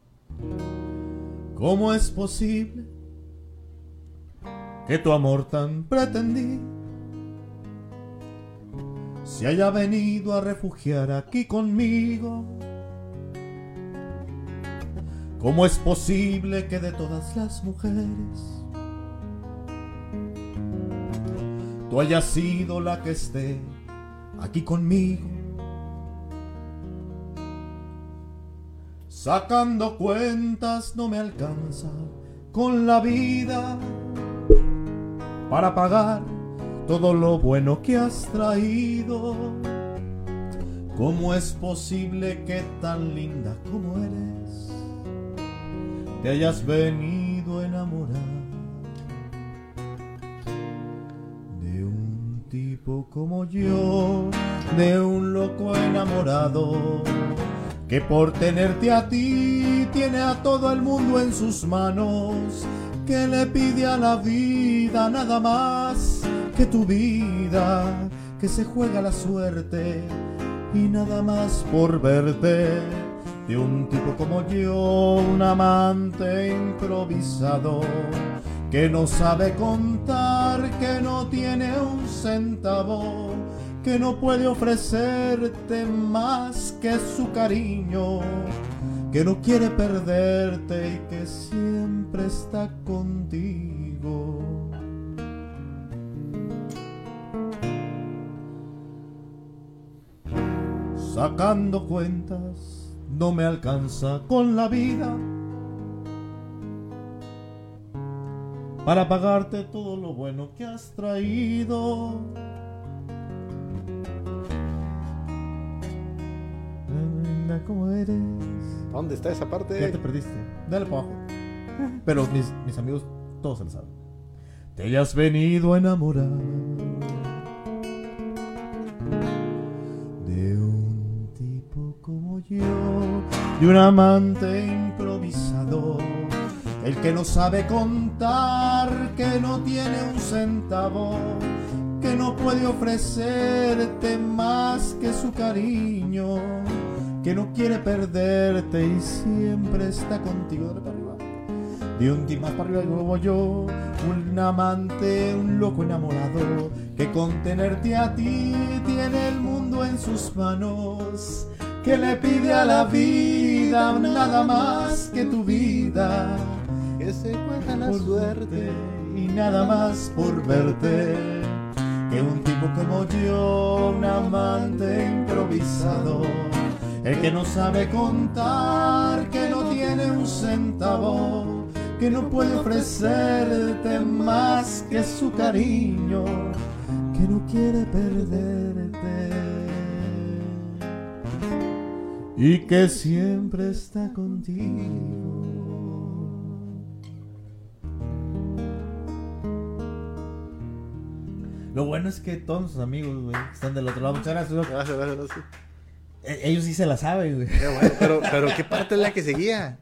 ¿Cómo es posible que tu amor tan pretendido se haya venido a refugiar aquí conmigo? ¿Cómo es posible que de todas las mujeres tú hayas sido la que esté aquí conmigo? Sacando cuentas no me alcanza con la vida para pagar todo lo bueno que has traído. ¿Cómo es posible que tan linda como eres te hayas venido a como yo, de un loco enamorado? que por tenerte a ti tiene a todo el mundo en sus manos, que le pide a la vida nada más que tu vida, que se juega la suerte y nada más por verte. De un tipo como yo, un amante improvisado, que no sabe contar, que no tiene un centavo que no puede ofrecerte más que su cariño, que no quiere perderte y que siempre está contigo. Sacando cuentas, no me alcanza con la vida para pagarte todo lo bueno que has traído. Como eres. ¿Dónde está esa Ya parte? te perdiste. Dale para abajo. Pero mis, mis amigos todos se lo saben. Te hayas venido a enamorar de un tipo como yo, de un amante improvisador, el que no sabe contar, que no tiene un centavo, que no puede ofrecerte más que su cariño, que no quiere perderte y siempre está contigo. Dale para arriba. De un más para arriba como yo, un amante, un loco enamorado, que con tenerte a ti tiene el mundo en sus manos, que le pide a la vida nada más que tu vida, Que se juega la suerte. y nada más por verte. Que un tipo como yo, un amante improvisado, el que no sabe contar, que no tiene un centavo, que no puede ofrecerte más que su cariño, que no quiere perderte y que siempre está contigo. Lo bueno es que todos nuestros amigos, güey, están del otro lado. Muchas gracias, Doc. Gracias, gracias, gracias. E- Ellos sí se la saben, güey. Qué bueno, pero, pero ¿qué parte es la que seguía?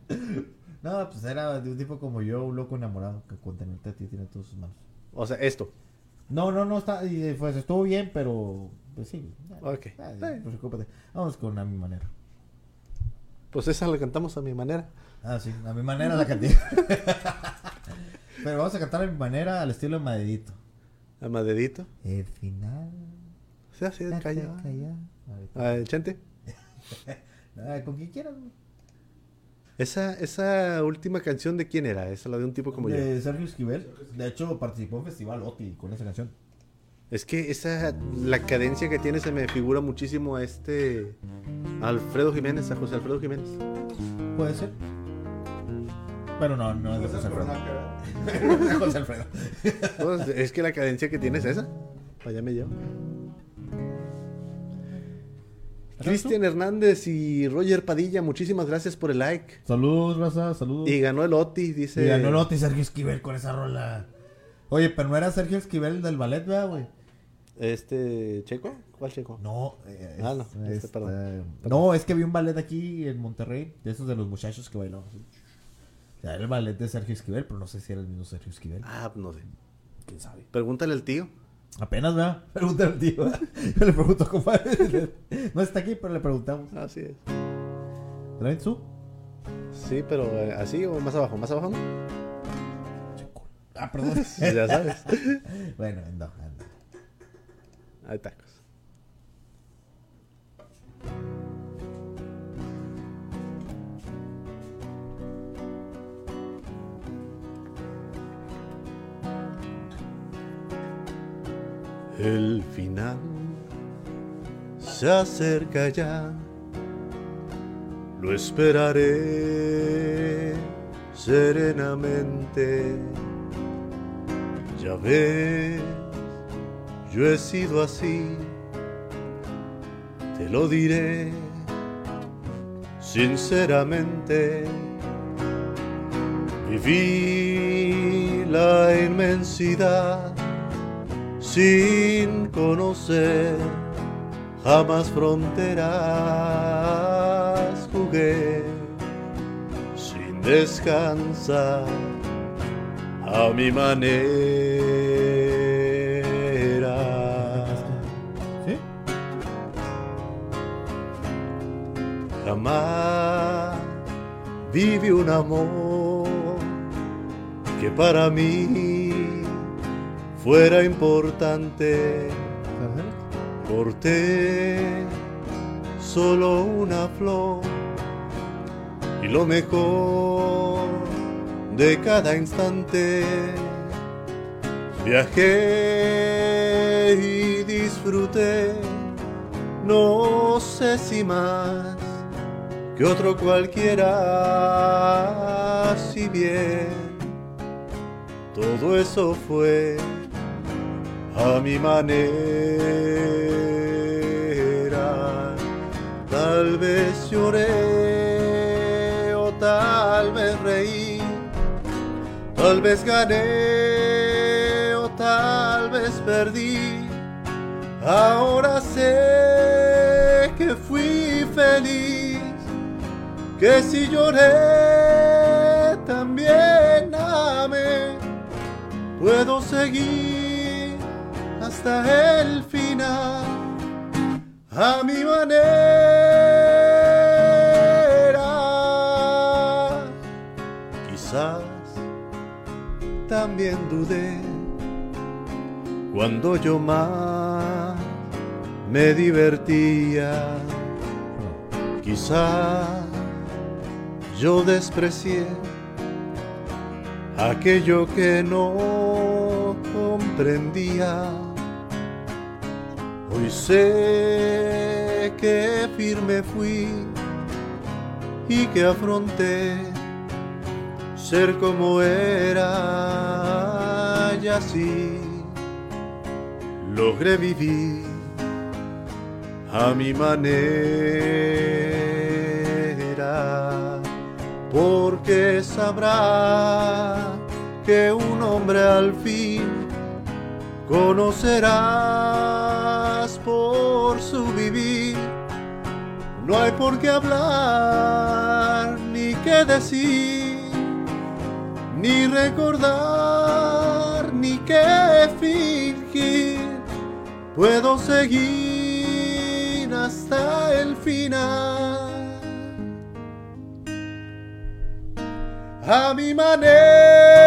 No, pues era de un tipo como yo, un loco enamorado, que con tenerte a ti tiene todas sus manos. O sea, esto. No, no, no, está, y, pues estuvo bien, pero pues sí. Ok. Ah, no preocúpate. Vamos con a mi manera. Pues esa la cantamos a mi manera. Ah, sí, a mi manera la canté. pero vamos a cantar a mi manera al estilo de Madridito. A Madedito. El final. O sea, así de calla. Calla. Ahorita. Ah, el Chente. Con quien quieras, güey. Esa, esa última canción de quién era? Esa la de un tipo como yo. De Sergio Esquivel. De hecho, participó en Festival OTI con esa canción. Es que esa, la cadencia que tiene se me figura muchísimo a este Alfredo Jiménez, a José Alfredo Jiménez. Puede ser. Pero no, no es de José Alfredo. José Alfredo. Pues, es que la cadencia que tienes es esa. Para allá me llevo. Cristian Hernández y Roger Padilla, muchísimas gracias por el like. Salud, raza, salud. Y ganó el Oti, dice. Y ganó el Oti Sergio Esquivel con esa rola. Oye, pero no era Sergio Esquivel del ballet, ¿verdad, güey? Este, ¿Checo? ¿Cuál Checo? No, eh, Ah, no, es- este, este, perdón. No, es que vi un ballet aquí en Monterrey, de esos de los muchachos que bailaban. O sea, era el ballet de Sergio Esquivel, pero no sé si era el mismo Sergio Esquivel. Ah, no sé. ¿Quién sabe? Pregúntale al tío. Apenas, ¿verdad? Pregúntale al tío. ¿verdad? Yo le pregunto, compadre. No está aquí, pero le preguntamos. Así es. ¿Traen su? Sí, pero eh, así o más abajo, más abajo, ¿no? Ah, perdón. ya sabes. bueno, no, anda. Hay tacos. El final se acerca ya, lo esperaré serenamente. Ya ves, yo he sido así, te lo diré sinceramente. Viví la inmensidad sin conocer jamás fronteras. Jugué sin descansar a mi manera. ¿Sí? Jamás viví un amor que para mí fuera importante. Corté solo una flor y lo mejor de cada instante. Viajé y disfruté, no sé si más que otro cualquiera, si bien todo eso fue a mi manera. Tal vez lloré o tal vez reí, tal vez gané o tal vez perdí. Ahora sé que fui feliz, que si lloré también amé. Puedo seguir el final a mi manera. Quizás también dudé cuando yo más me divertía. Quizás yo desprecié aquello que no comprendía. Hoy sé que firme fui y que afronté ser como era y así logré vivir a mi manera, porque sabrá que un hombre al fin conocerás por su vivir. No hay por qué hablar, ni qué decir, ni recordar, ni qué fingir. Puedo seguir hasta el final. A mi manera.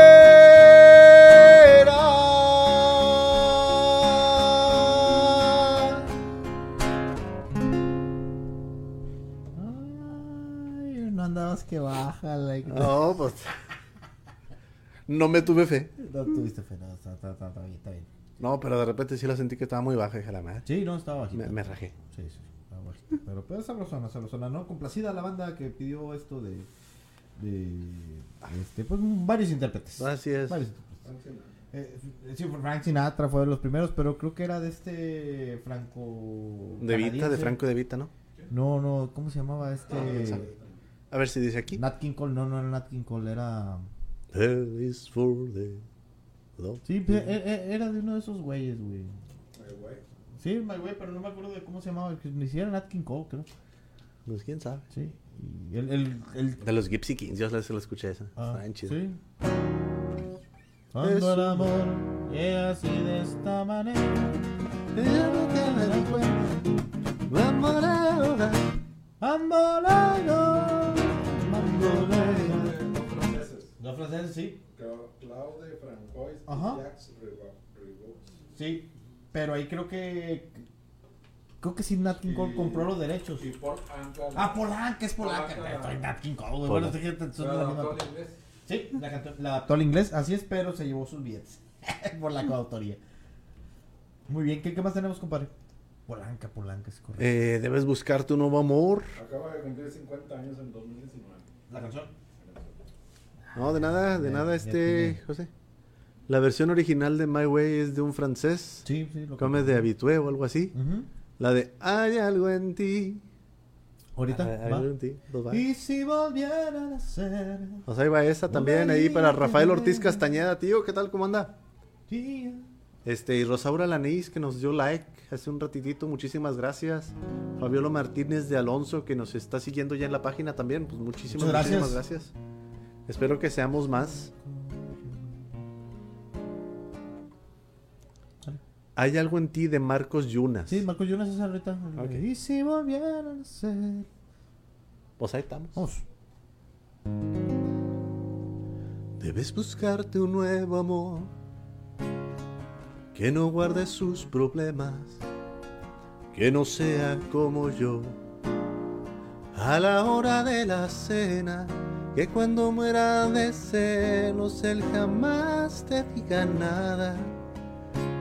No, pues. No me tuve fe. No tuviste fe, no, está, está, está, está bien, está bien. No, pero de repente sí la sentí que estaba muy baja, hija la madre. Sí, no, estaba bajita. Me, me rajé. Sí, sí, estaba bajita. Pero pues sabrosona, sabrosona, ¿no? Complacida la banda que pidió esto de, de, este, pues varios intérpretes. Así es. Varios intérpretes. Eh, sí, Frank Sinatra fue de los primeros, pero creo que era de este Franco. De Vita, de. Franco de Vita, ¿no? No, no, ¿cómo se llamaba este? A ver si dice aquí. Nat King Cole, no, no era Nat King Cole, era. Hell is for the. Sí, e- e- era de uno de esos güeyes, güey. Sí, my güey, pero no me acuerdo de cómo se llamaba. Ni siquiera Nat King Cole, creo. Pues quién sabe. Sí. Y el, el, el De los Gypsy Kings, yo se lo escuché esa. Ah, Está bien chido. sí. Cuando Eso. el amor llega así de esta manera. Bamboleo, bamboleo. Los franceses. Los franceses, sí. Cla- Claude Francois y Jacques Rigaud. Sí. Pero ahí creo que. Creo que sí, Nat King Cole compró los derechos. Y Paul Anka. Ah, Polanca, es Polanca. Estoy Nat King Cole, güey. Bueno, sé que son Pero la. Sí, la, adaptó al inglés, así es, pero se llevó sus billetes por la coautoría. Muy bien, ¿qué, qué más tenemos, compadre? Polanca, Polanca, es correcto. Eh, debes buscar tu nuevo amor. Acaba de cumplir 50 años en 2019. ¿La canción? No, de nada, de nada, este, tiene. José. La versión original de My Way es de un francés. Sí, sí. Lo Come de habitué o algo así. La de Hay algo en ti. Ahorita, Hay va. algo en ti. pues. Y si volvieran a ser O sea, ahí va esa también, ahí para Rafael Ortiz Castañeda, tío, ¿qué tal? ¿Cómo anda? Este, y Rosaura Lanís, que nos dio like hace un ratitito, muchísimas gracias. Fabiola Martínez de Alonso, que nos está siguiendo ya en la página también, pues muchísimas, gracias. muchísimas gracias. Espero que seamos más. Hay algo en ti de Marcos Yunas. Sí, Marcos Jonas es ahorita. Y si volvieran a ser. Pues ahí estamos. Vamos. Debes buscarte un nuevo amor que no guarde sus problemas, que no sea como yo. A la hora de la cena, que cuando muera de celos él jamás te diga nada,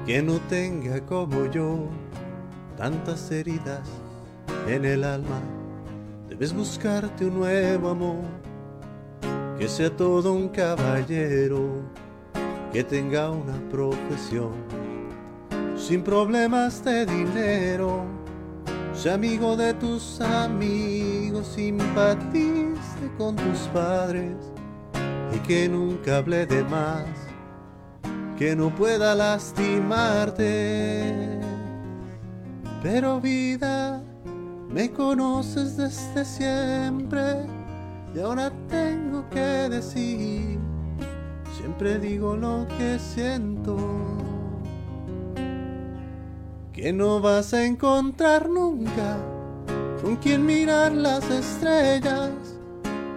que no tenga como yo tantas heridas en el alma. Debes buscarte un nuevo amor que sea todo un caballero, que tenga una profesión, sin problemas de dinero, sea amigo de tus amigos, simpatice con tus padres y que nunca hable de más, que no pueda lastimarte. Pero vida, me conoces desde siempre y ahora tengo que decir, siempre digo lo que siento. Que no vas a encontrar nunca con quien mirar las estrellas.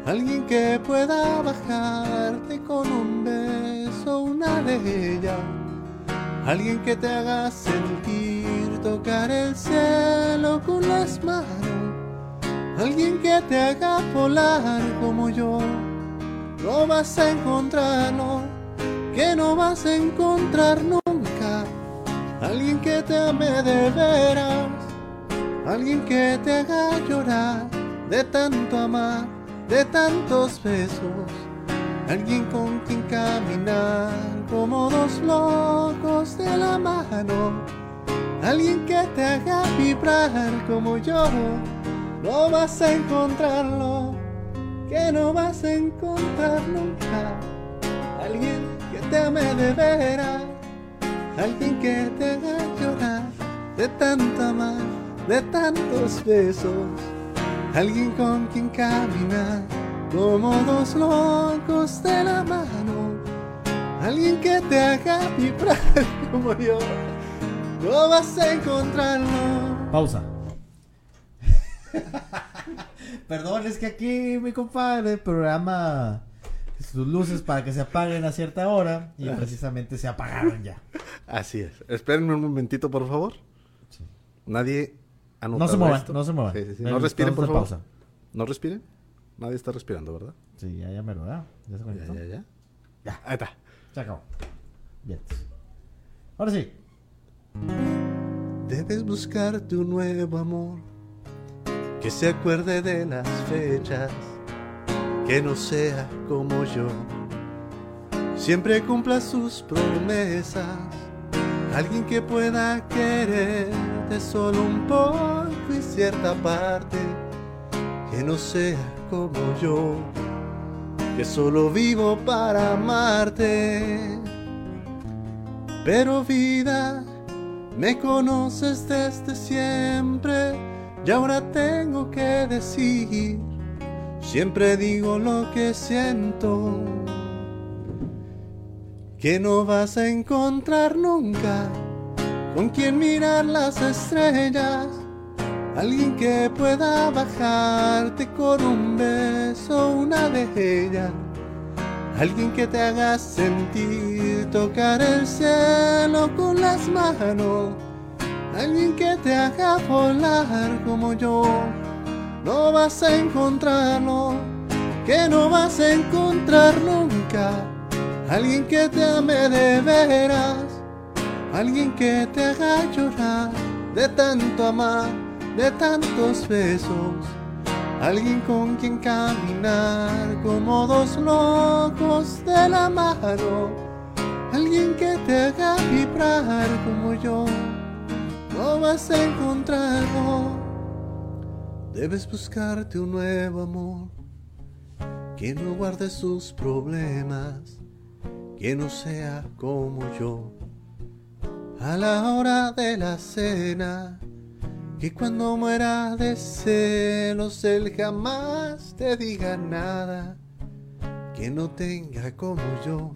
Alguien que pueda bajarte con un beso una de ellas. Alguien que te haga sentir tocar el cielo con las manos. Alguien que te haga volar como yo. No vas a encontrarlo, que no vas a encontrar nunca. Alguien te ame de veras. Alguien que te haga llorar de tanto amar, de tantos besos. Alguien con quien caminar como dos locos de la mano. Alguien que te haga vibrar como yo. No vas a encontrarlo, que no vas a encontrar nunca. Alguien que te ame de veras. Alguien que te haga llorar de tanto amar, de tantos besos. Alguien con quien caminar como dos locos de la mano. Alguien que te haga vibrar como yo. No vas a encontrarlo. Pausa. Perdón, es que aquí mi compadre programa sus luces para que se apaguen a cierta hora y precisamente se apagaron ya. Así es. Espérenme un momentito, por favor. Sí. Nadie ha No se muevan, esto? no se muevan. Sí, sí, No respiren, por favor. de No respiren. Nadie está respirando, ¿verdad? Sí, ya, ya me lo da. Ya se Ya, conectó. ya, ya. Ya. Ahí está. Se acabó. Bien. Ahora sí. Debes buscarte un nuevo amor que se acuerde de las fechas, que no sea como yo. Siempre cumpla sus promesas, alguien que pueda quererte solo un poco y cierta parte, que no sea como yo, que solo vivo para amarte. Pero vida, me conoces desde siempre y ahora tengo que decir, siempre digo lo que siento, que no vas a encontrar nunca con quien mirar las estrellas, alguien que pueda bajarte con un beso una de ellas. Alguien que te haga sentir tocar el cielo con las manos. Alguien que te haga volar como yo. No vas a encontrarlo, que no vas a encontrar nunca. Alguien que te ame de veras. Alguien que te haga llorar de tanto amar, de tantos besos. Alguien con quien caminar como dos locos de la mano. Alguien que te haga vibrar como yo. No vas a encontrarlo. Debes buscarte un nuevo amor. Que no guarde sus problemas. Que no sea como yo. A la hora de la cena que cuando muera de celos él jamás te diga nada, que no tenga como yo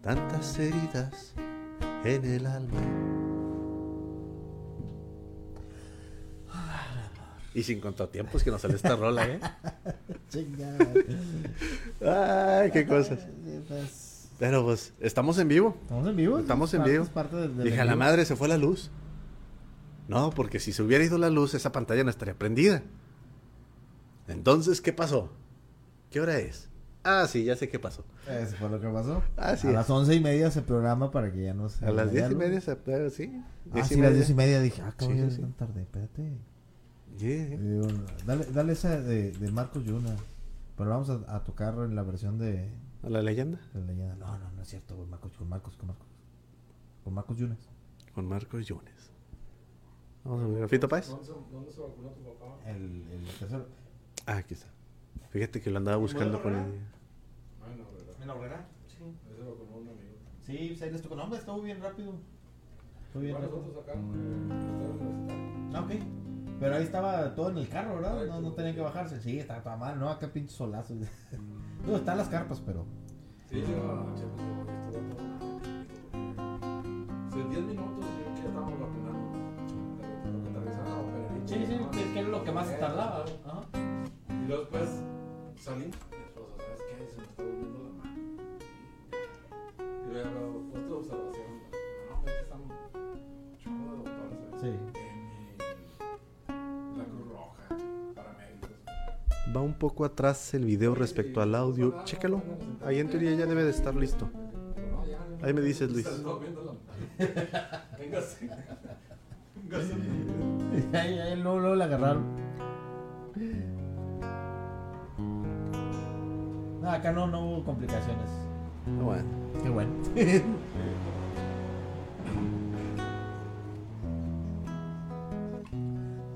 tantas heridas en el alma. Y sin contratiempos que nos sale esta rola, ¿eh? Chinga. Ay, qué cosas. Pero pues, estamos en vivo. Estamos en vivo. Estamos es en vivo. es parte del- del Dije, a la madre se fue la luz. No, porque si se hubiera ido la luz, esa pantalla no estaría prendida. Entonces, ¿qué pasó? ¿Qué hora es? Ah, sí, ya sé qué pasó. Eso fue lo que pasó. Así a es. las once y media se programa para que ya no se. A las diez y media, se, eh, sí. Ah, sí, las media. diez y media dije, ah, cabrón, sí. tan tarde, espérate. Yeah. Y digo, dale, dale esa de, de Marcos Yuna. Pero vamos a, a tocar en la versión de, ¿A la leyenda? de leyenda. No, no, no es cierto, güey. Marcos, con Marcos, con Marcos. Con Marcos Yunas. Con Marcos Yunes. Vamos a ver, ¿Grafito Páez? ¿Dónde se, vacunó tu papá? El, el tercero. Ah, aquí está. Fíjate que lo andaba buscando con no, ¿verdad? ¿En la horrera? Sí. Ahí se vacunó un amigo. Sí, pues ahí les tocó. No, hombre, estuvo bien rápido. Estuvo bien. Ah, ok. Pero ahí estaba todo en el carro, ¿verdad? No, no tenían que bajarse. Sí, estaba toda mal, ¿no? Acá pinche solazo. no, están las carpas, pero. Sí, yo, pues. Sí, en 10 minutos yo que ya estábamos vacunando. Pero lo que aterrizaba, Pererito, ¿no? que era lo que más Eh, tardaba. Ajá. Y luego después salí. Mi esposa, ¿sabes qué? Se me está volviendo la mano. Y luego ya veo, puesto de observación. Sí. En la Cruz Roja, paramédicos. Va un poco atrás el video respecto al audio. Chécalo. Ahí en teoría ya debe de estar listo. Ahí me dices, Luis. Ahí, ahí luego, luego la agarraron. No, acá no, no hubo complicaciones. Ah, Bueno. Qué bueno.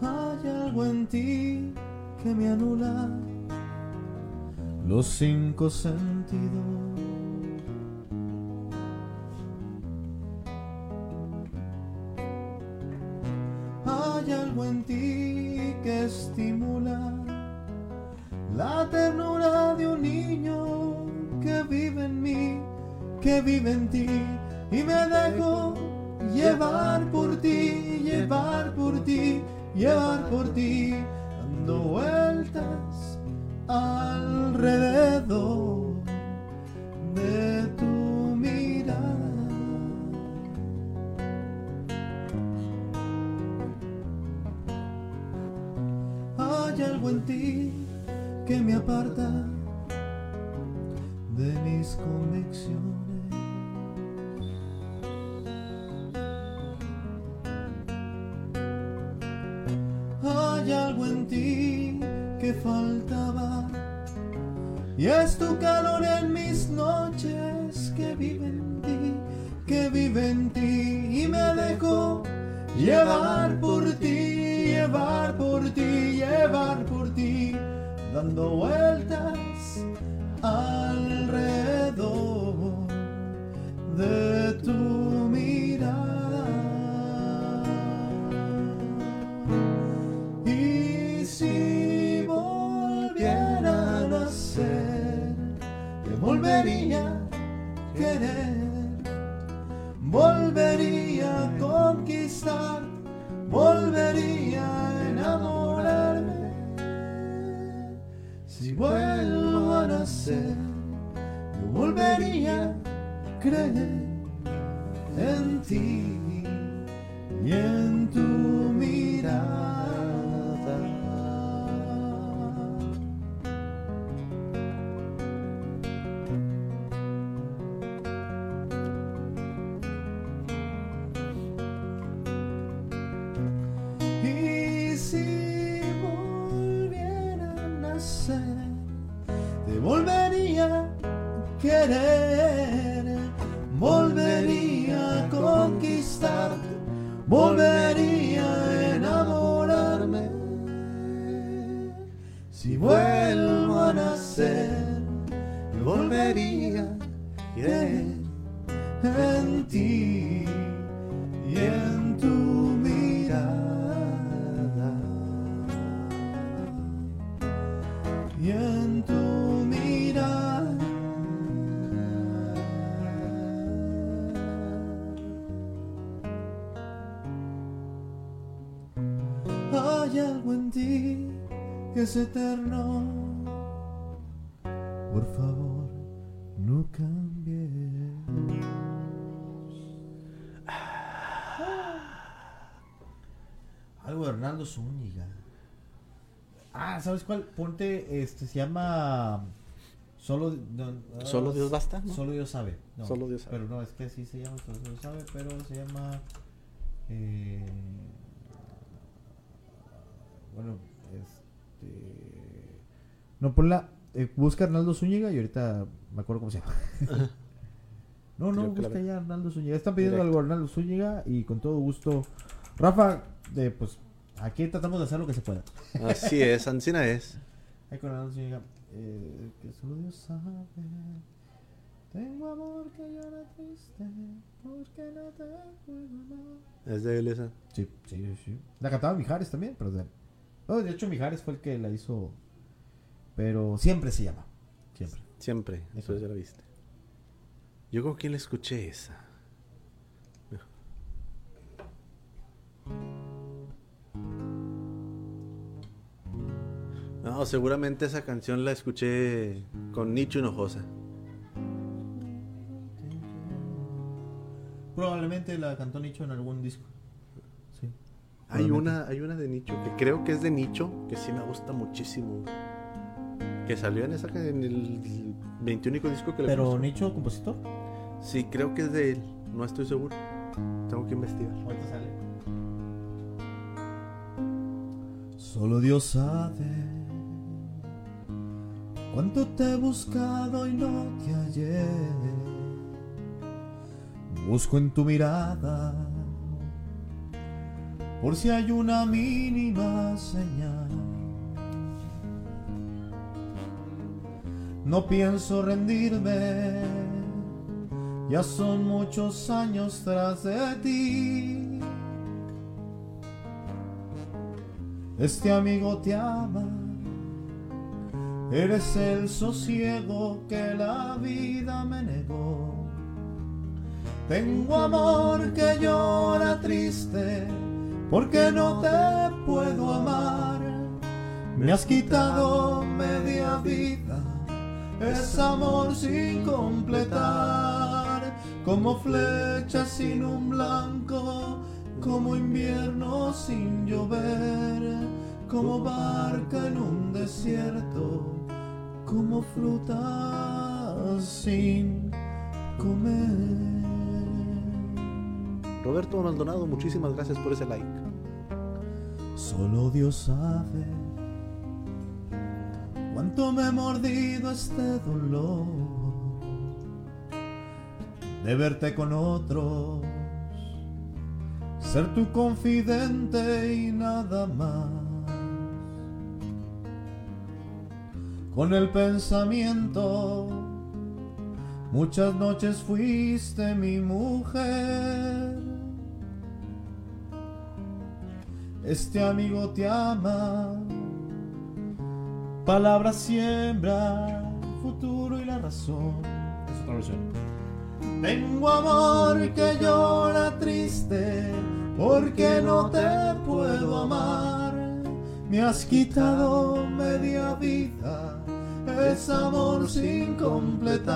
Hay algo en ti que me anula los cinco sentidos. Hay algo en ti que estimula la ternura de un niño que vive en mí, que vive en ti y me dejo llevar por ti, llevar por ti, llevar por ti, dando vueltas alrededor de tu mirada. Hay algo en ti que me aparta de mis convicciones. Y es tu calor en mis noches que vive en ti, que vive en ti y me dejo llevar por ti, llevar por ti, llevar por ti, dando vueltas alrededor de tu mirada. Volvería a querer, volvería a conquistar, volvería a enamorarme. Si vuelvo a nacer, yo volvería a creer en ti y en tu es eterno. Por favor, no cambies. Algo de Hernando Zúñiga. Ah, ¿sabes cuál? Ponte, este, se llama... Solo, no, Solo Dios basta, ¿no? Solo Dios sabe. No, Solo Dios sabe. Pero no, es que sí se llama Solo Dios sabe, pero se llama... eh, bueno, este... No, ponla... eh, busca Arnaldo Zúñiga y ahorita me acuerdo cómo se llama. no, no, Creo busca ya Arnaldo Zúñiga. Están pidiendo Directo. algo a Arnaldo Zúñiga y con todo gusto... Rafa, de, pues aquí tratamos de hacer lo que se pueda. Así es, Ancina es. Ay, con Arnaldo Zúñiga, eh, que solo Dios sabe. Tengo amor que llora triste, porque no te puedo amar. Es de él esa. Sí, sí, sí. La cantaba Mijares también, pero de, de hecho Mijares fue el que la hizo, pero siempre se llama, siempre. Siempre, eso ya la viste. Yo con quién le escuché esa. No, seguramente esa canción la escuché con Nicho Hinojosa. Probablemente la cantó Nicho en algún disco. Hay una, hay una de Nicho que creo que es de Nicho, que sí me gusta muchísimo. Que salió en esa en el 21 disco que le Pero puso. Nicho, compositor. Sí, creo que es de él, no estoy seguro. Tengo que investigar. Ahorita sale. Solo Dios sabe cuánto te he buscado y no te hallé. Busco en tu mirada por si hay una mínima señal. No pienso rendirme, ya son muchos años tras de ti. Este amigo te ama, eres el sosiego que la vida me negó. Tengo amor que llora triste, porque no te puedo amar. Me has quitado media vida, es amor sin completar, como flecha sin un blanco, como invierno sin llover, como barca en un desierto, como fruta sin comer. Roberto Maldonado, muchísimas gracias por ese like. Solo Dios sabe cuánto me he mordido este dolor de verte con otros, ser tu confidente y nada más. Con el pensamiento, muchas noches fuiste mi mujer. Este amigo te ama, palabras siembra, futuro y la razón. Tengo amor que llora triste porque no te puedo amar. Me has quitado media vida, es amor sin completar,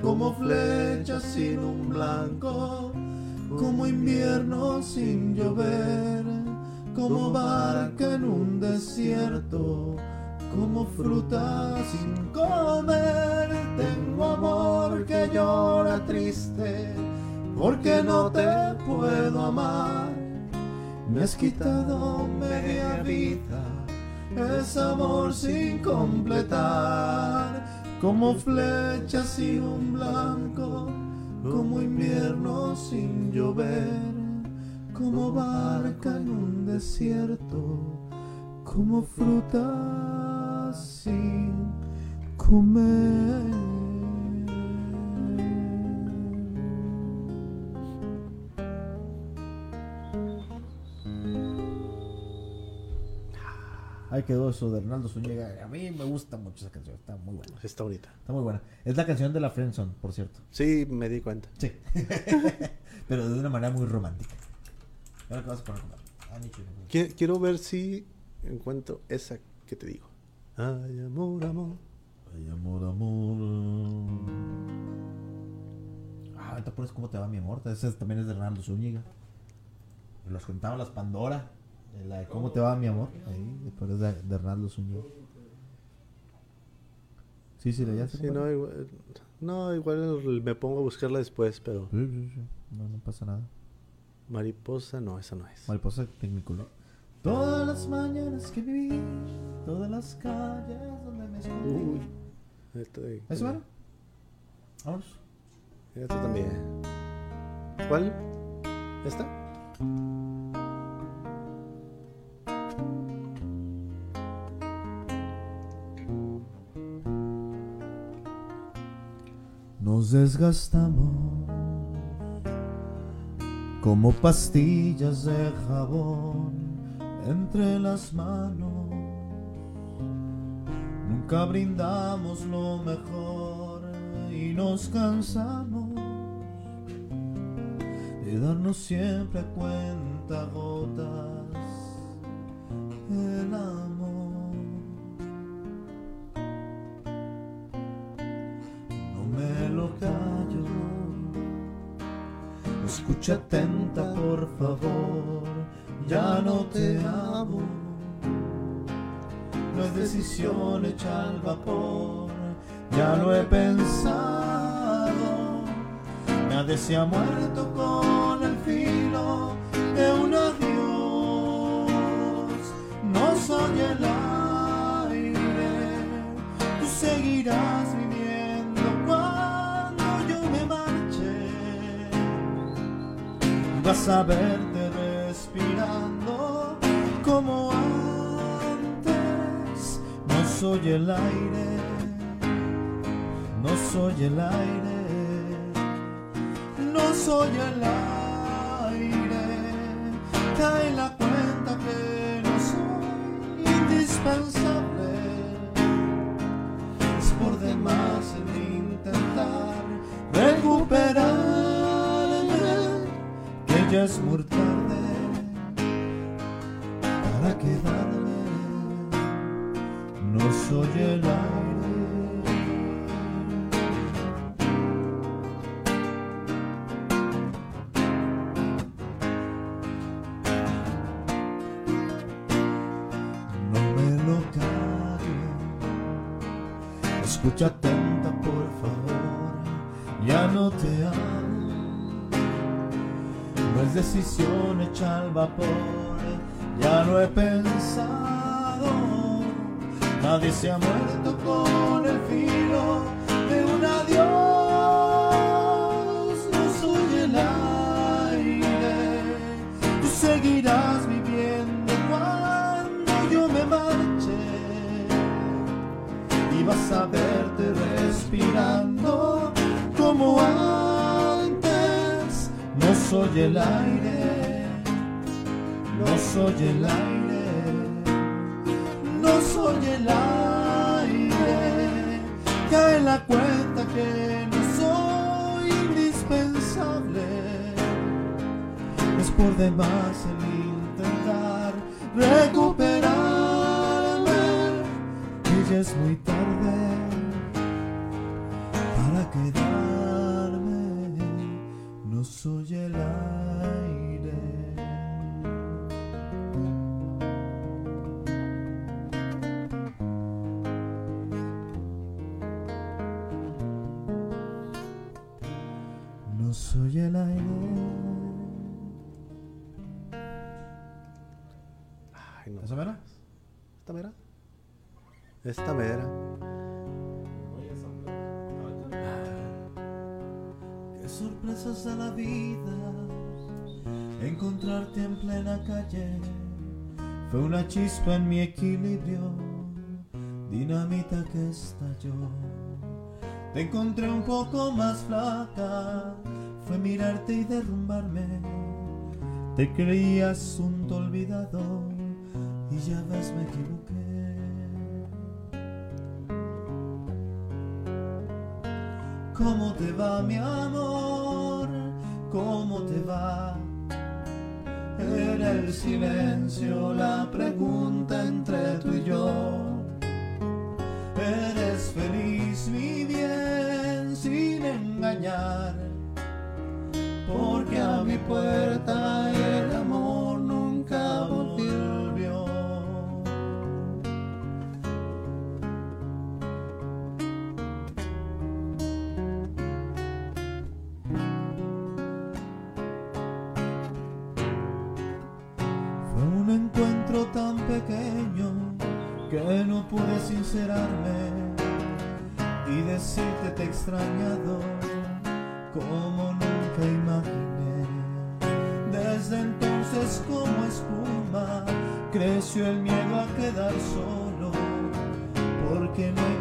como flecha sin un blanco, como invierno sin llover, como barca en un desierto como fruta sin comer. Tengo amor que llora triste, porque no te puedo amar. Me has quitado media vida, es amor sin completar, como flecha sin un blanco, como invierno sin llover, como barca en un desierto como fruta sin comer. Ahí quedó eso de Hernando Zúñiga. A mí me gusta mucho esa canción. Está muy buena. Está bonita. Está muy buena. Es la canción de la Friendzone, por cierto. Sí, me di cuenta. Sí. Pero de una manera muy romántica. Ahora que vas a poner Ah, ni chulo. Qui- Quiero ver si encuentro esa que te digo. Ay, amor, amor. Ay, amor, amor. Ah, ahorita pones cómo te va mi amor. Ese también es de Hernando Zúñiga. Los cantaban las Pandora. La de cómo te va mi amor. Ahí, es de, de Hernando Zúñiga. Sí, sí, ya se Sí, no, igual, no, igual me pongo a buscarla después, pero Sí, sí, sí. No, no pasa nada. mariposa, no, esa no es. Mariposa Technicolor. Todas las mañanas que viví, todas las calles donde me escondí. Uy, estoy- ¿Eso era? Vámonos. Esta también. ¿Cuál? ¿Esta? Nos desgastamos como pastillas de jabón entre las manos. Nunca brindamos lo mejor y nos cansamos de darnos siempre cuenta gotas. Escucha atenta, por favor. Ya no te amo. No es decisión hecha al vapor. Ya lo he pensado. Nadie se ha muerto con el filo de un adiós. No soy el aire. Tú seguirás Vas a verte respirando como antes. No soy el aire. No soy el aire. No soy el aire. Cae la cuenta que no soy indispensable. Es muy tarde para quedarme. No soy el aire. No me lo callo. Escucha atenta, por favor. Ya no te amo. Es decisión hecha al vapor. Ya lo he pensado. Nadie se ha muerto con el filo de un adiós. No soy el aire. Tú seguirás viviendo cuando yo me marche. Y vas a verte respirando como antes. Soy el aire. No soy el aire no soy el aire. Cae la cuenta que no soy indispensable. Es por demás el intentar recuperarme. Y ya es muy tarde para quedarme. No soy ¿Esta mera? Esta mera. Qué sorpresas da la vida encontrarte en plena calle. Fue una chispa en mi equilibrio, dinamita que estalló. Te encontré un poco más flaca, fue mirarte y derrumbarme. Te creí asunto olvidado y ya ves me equivoqué. ¿Cómo te va mi amor? ¿Cómo te va? Era el silencio la pregunta entre tú y yo. Eres feliz, mi bien, sin engañar. Porque a mi puerta que no pude sincerarme y decirte te he extrañado como nunca imaginé. Desde entonces como espuma creció el miedo a quedar solo porque no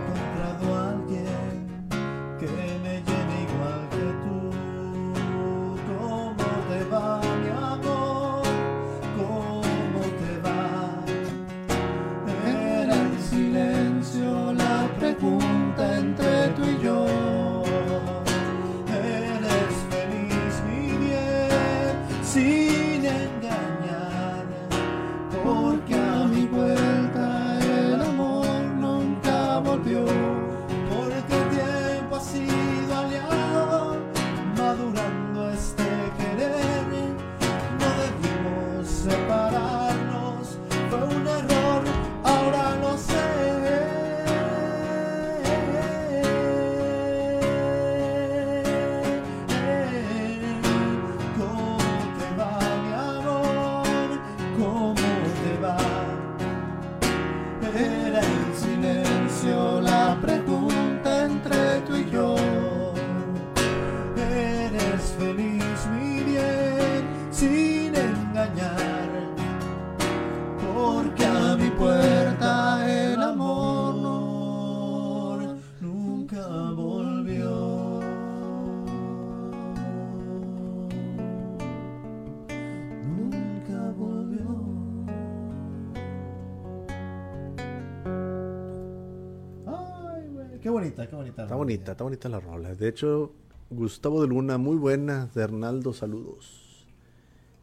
bonita, qué bonita. Está bonita, está bonita la rola. De hecho, Gustavo de Luna, muy buena. De Hernaldo, saludos.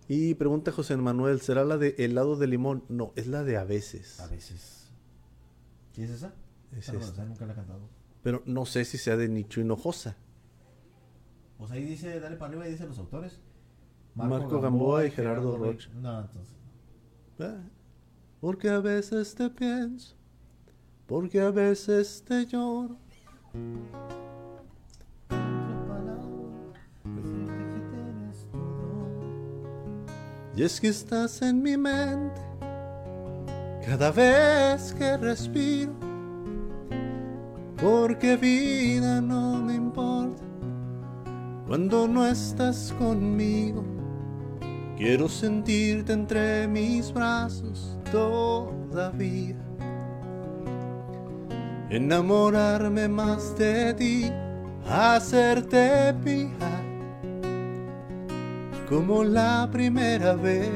Y pregunta José Manuel, ¿será la de helado de limón? No, es la de a veces. A veces. ¿Sí es esa? Es esa nunca la he cantado. Pero no sé si sea de Nicho Hinojosa. Pues ahí dice, dale para arriba y dice los autores. Marco Gamboa y Gerardo Rey- Rocha. No, entonces. Ah, Porque a veces te pienso, porque a veces te lloro. Y es que estás en mi mente cada vez que respiro. porque vida no me importa cuando no estás conmigo. Quiero sentirte entre mis brazos todavía. Enamorarme más de ti, hacerte mía como la primera vez.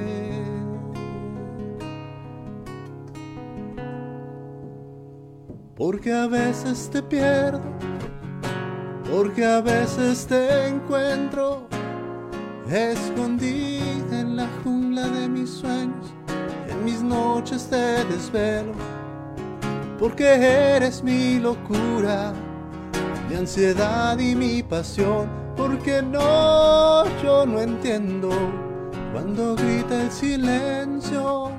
Porque a veces te pierdo, porque a veces te encuentro escondida en la jungla de mis sueños, en mis noches de desvelo, porque eres mi locura, mi ansiedad y mi pasión, porque no, yo no entiendo. Cuando grita el silencio,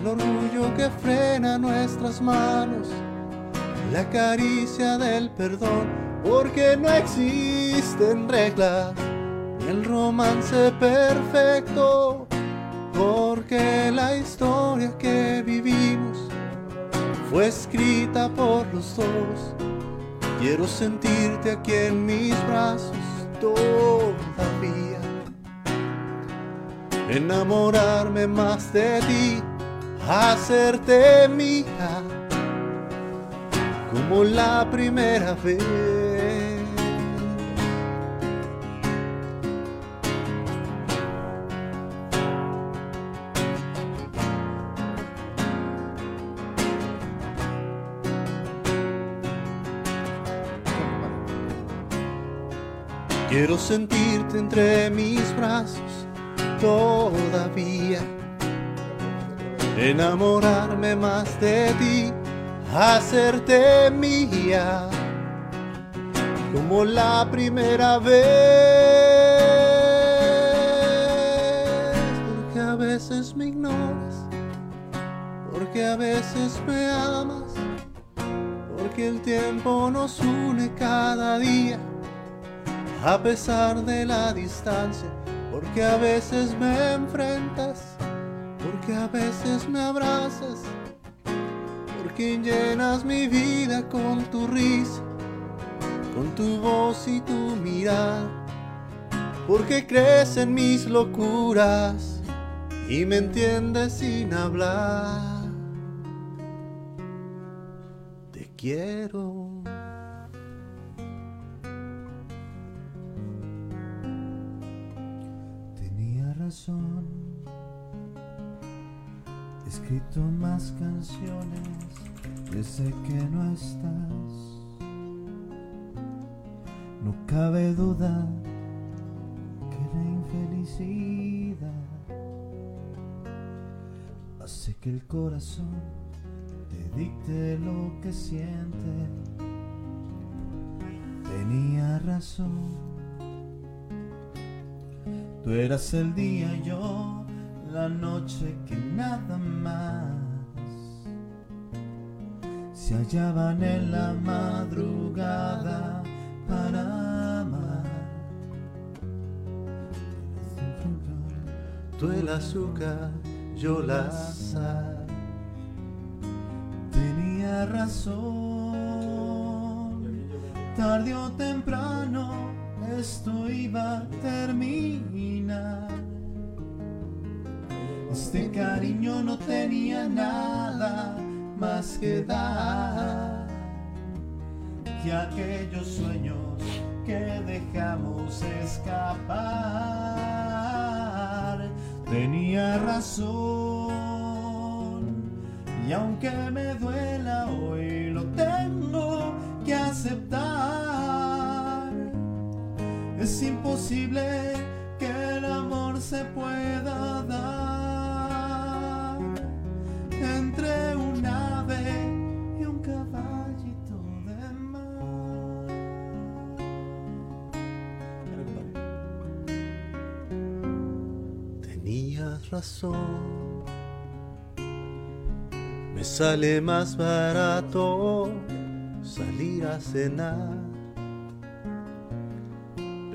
el orgullo que frena nuestras manos, la caricia del perdón, porque no existen reglas el romance perfecto, fue escrita por los dos. Quiero sentirte aquí en mis brazos todavía, enamorarme más de ti, hacerte mía, como la primera vez. Quiero sentirte entre mis brazos todavía. Enamorarme más de ti, hacerte mía. Como la primera vez. Porque a veces me ignoras. Porque a veces me amas. Porque el tiempo nos une cada día a pesar de la distancia, porque a veces me enfrentas, porque a veces me abrazas, porque llenas mi vida con tu risa, con tu voz y tu mirada, porque crees en mis locuras y me entiendes sin hablar. Te quiero. He escrito más canciones desde que no estás. No cabe duda que la infelicidad hace que el corazón te dicte lo que siente. Tenía razón Tú eras el día, yo la noche que nada más se hallaban en la madrugada para amar. Tú el azúcar, yo la sal. Tenía razón, tarde o temprano esto iba a terminar. Este cariño no tenía nada más que dar que aquellos sueños que dejamos escapar. Tenía razón y aunque me duela hoy lo tengo que aceptar. Es imposible que el amor se pueda dar entre un ave y un caballito de mar. Tenías razón. Me sale más barato salir a cenar.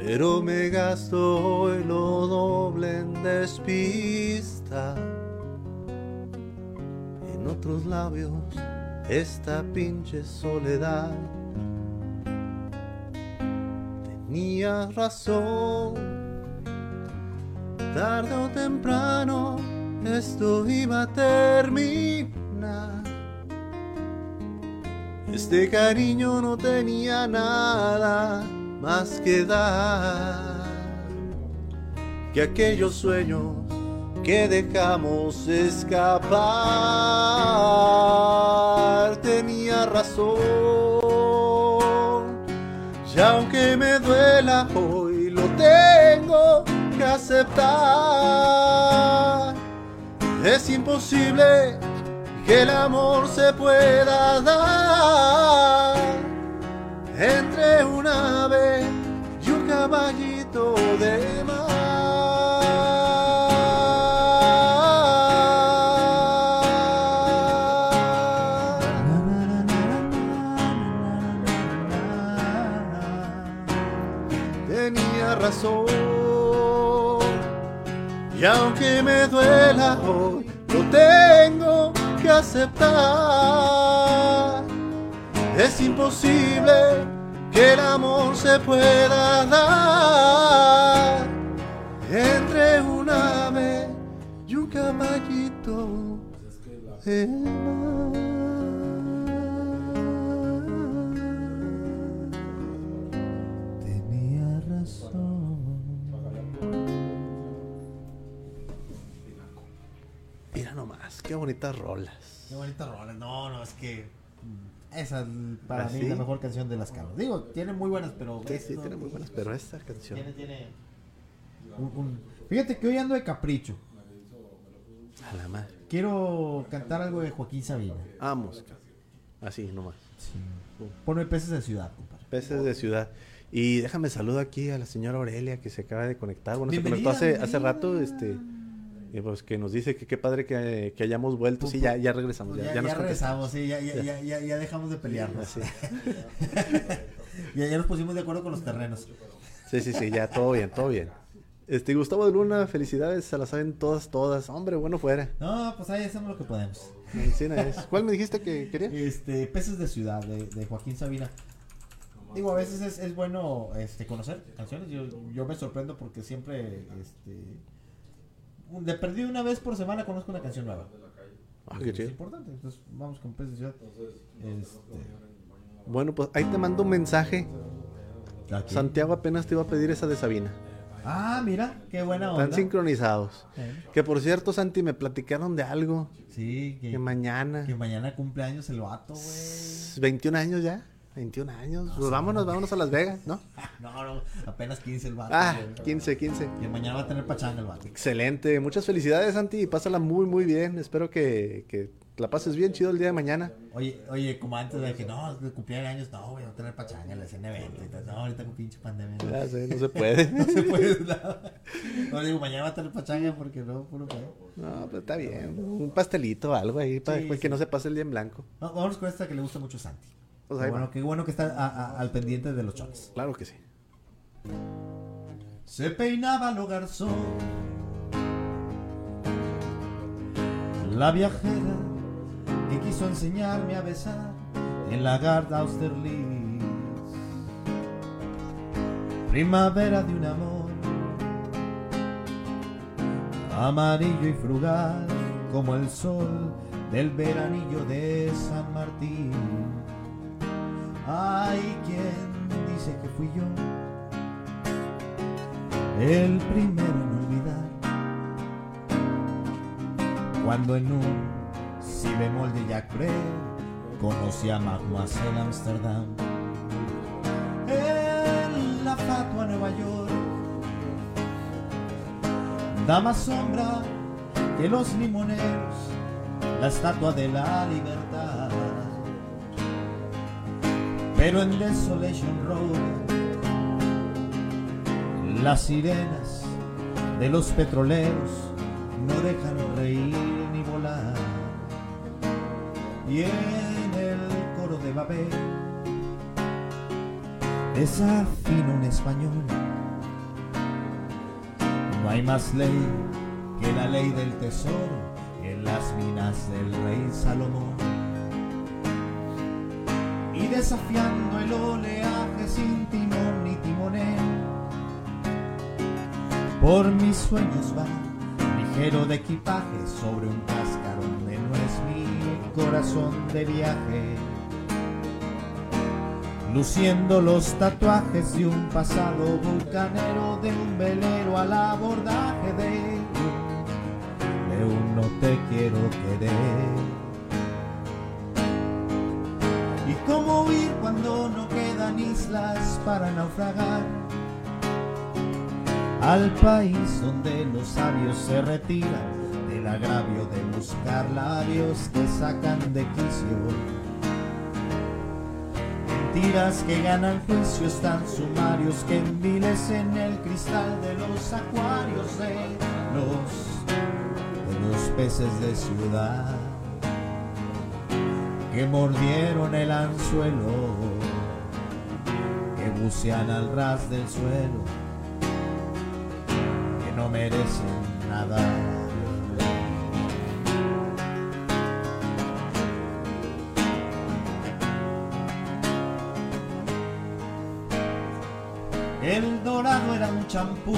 Pero me gasto hoy lo doble en despista. En otros labios esta pinche soledad. Tenía razón, tarde o temprano esto iba a terminar. Este cariño no tenía nada más que dar que aquellos sueños que dejamos escapar. Tenía razón, y aunque me duela hoy, lo tengo que aceptar. Es imposible que el amor se pueda dar entre un ave y un caballito de mar. Tenía razón. Y aunque me duela hoy, lo tengo que aceptar. Es imposible que el amor se pueda dar entre un ave y un caballito de mar. Tenía razón. Mira nomás, qué bonitas rolas. Qué bonita rola. No, no, es que. Esa es para ¿Ah, mí sí? la mejor canción de las cabras. Digo, tiene muy buenas, pero. Sí, sí, tiene muy buenas, pero esta canción. Tiene, tiene. un- un- Fíjate que hoy ando de capricho. A la madre. Quiero cantar algo de Joaquín Sabina. Vamos. Así nomás. Ponme peces de ciudad, compadre. Peces de ciudad. Y déjame saludo aquí a la señora Aurelia que se acaba de conectar. Bueno, Bienvenida, se conectó hace, hace rato. Este, y pues que nos dice que qué padre que, que hayamos vuelto. Sí, ya, ya regresamos. Pues Ya, ya, ya nos ya regresamos, sí, ya, ya, ya, ya, ya dejamos de pelearnos. Así. ya, ya nos pusimos de acuerdo con los terrenos. Sí, sí, sí, ya todo bien, todo bien. Este, Gustavo de Luna, felicidades, se las saben todas, todas. Hombre, bueno fuera. No, pues ahí hacemos lo que podemos. Medicina es. ¿Cuál me dijiste que quería? Este, Peces de Ciudad, de, de Joaquín Sabina. Digo, a veces es, es bueno este, conocer canciones. Yo, yo me sorprendo porque siempre, este, de perdido una vez por semana conozco una canción nueva. Ah, qué es chido. importante. Entonces, vamos con Peces de Ciudad. Este, Bueno, pues ahí te mando un mensaje. aquí. Santiago apenas te iba a pedir esa de Sabina. Ah, mira, qué buena onda. Están sincronizados. Eh, Que por cierto, Santi, me platicaron de algo. Sí, que, Que mañana. que mañana cumple años el vato, güey. 21 años ya. 21 años. Pues vámonos, vámonos a Las Vegas, ¿no? No, no, apenas 15 el vato. Ah, güey. 15, 15. Que mañana va a tener pachanga el vato. Excelente. Muchas felicidades, Santi. y Pásala muy, muy bien. Espero que, que la pases bien chido el día de mañana. Oye, oye, como antes de que no, de cumplir años, no, voy a tener pachanga, le hacen evento y tal. No, ahorita con pinche pandemia. No, Ya sé, no se puede. no se puede nada. No, digo, mañana va a tener pachanga porque no, puro pedo. No, pues está bien. Un pastelito o algo ahí para Sí, que sí. no se pase el día en blanco. No, vámonos con esta que le gusta mucho a Santi. Pues ahí bueno, va. qué bueno que está a- a- al pendiente de los choques. Claro que sí. Se peinaba lo garzón. La viajera que quiso enseñarme a besar en la Garda Austerlitz. Primavera de un amor amarillo y frugal como el sol del veranillo de San Martín. Hay quien dice que fui yo el primero en olvidar. Cuando en un si bemol de Jack Brel conocí a Mademoiselle Amsterdam en la fatua Nueva York. Dama sombra que los limoneros la estatua de la libertad pero en Desolation Road las sirenas de los petroleros no dejan reír ni volar. Y en el coro de Babel desafina un español. No hay más ley que la ley del tesoro en las minas del rey Salomón. Desafiando el oleaje sin timón ni timonel. Por mis sueños va, ligero de equipaje, sobre un cascarón de no es mi corazón de viaje. Luciendo los tatuajes de un pasado vulcanero, de un velero al abordaje de de un no te quiero querer. Cómo huir cuando no quedan islas para naufragar? Al país donde los sabios se retiran del agravio de buscar labios que sacan de quicio. Mentiras que ganan juicios tan sumarios que envilecen el cristal de los acuarios de los, de los peces de ciudad que mordieron el anzuelo, que bucean al ras del suelo, que no merecen nada. El dorado era un champú,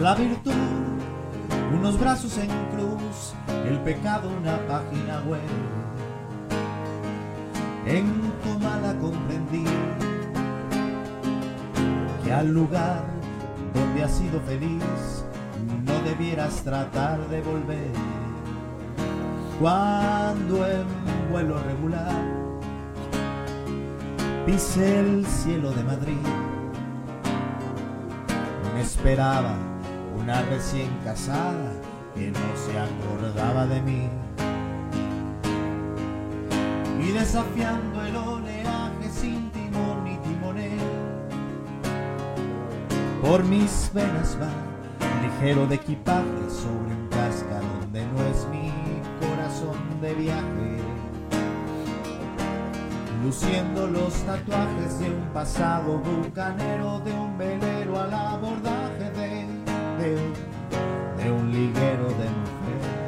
la virtud unos brazos en cruz, el pecado una página web. En Comala comprendí que al lugar donde has sido feliz no debieras tratar de volver. Cuando en vuelo regular pise el cielo de Madrid, me esperaba una recién casada que no se acordaba de mí. Y desafiando el oleaje sin timón ni timonel, por mis venas va ligero de equipaje sobre un cascarón donde no es mi corazón de viaje. Luciendo los tatuajes de un pasado vulcanero, de un velero al abordaje de de un, un liguero de mujer.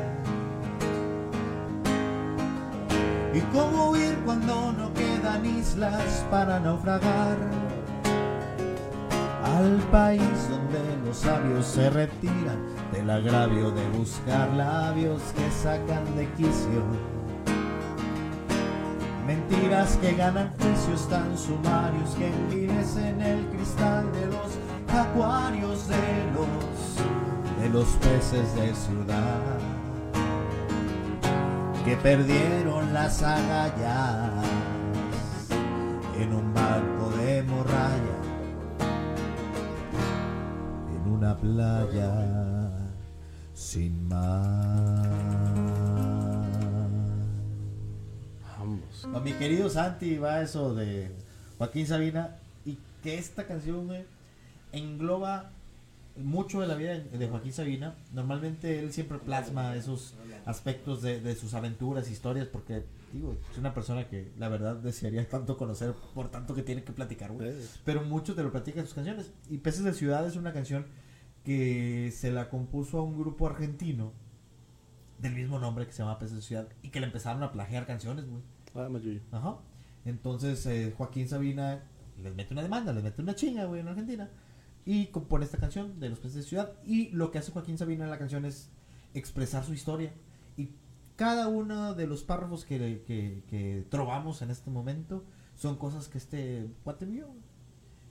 ¿Y cómo huir cuando no quedan islas para naufragar? Al país donde los sabios se retiran del agravio de buscar labios que sacan de quicio. Mentiras que ganan juicios tan sumarios que envilecen el cristal de los acuarios de los de los peces de ciudad que perdieron las agallas en un barco de morralla en una playa sin mar. Vamos. A mi querido Santi va eso de Joaquín Sabina y que esta canción engloba mucho de la vida de Joaquín Sabina. Normalmente él siempre plasma esos aspectos de, de sus aventuras, historias, porque digo, es una persona que la verdad desearía tanto conocer por tanto que tiene que platicar, güey. Pero mucho te lo platica en sus canciones. Y Peces de Ciudad es una canción que se la compuso a un grupo argentino del mismo nombre que se llama Peces de Ciudad y que le empezaron a plagiar canciones, güey. Ah. Ajá. Entonces eh, Joaquín Sabina les mete una demanda, les mete una chinga, güey, en Argentina. Y compone esta canción de Los Peces de Ciudad. Y lo que hace Joaquín Sabina en la canción es expresar su historia. Y cada uno de los párrafos que, que, que trovamos en este momento son cosas que este cuate vio.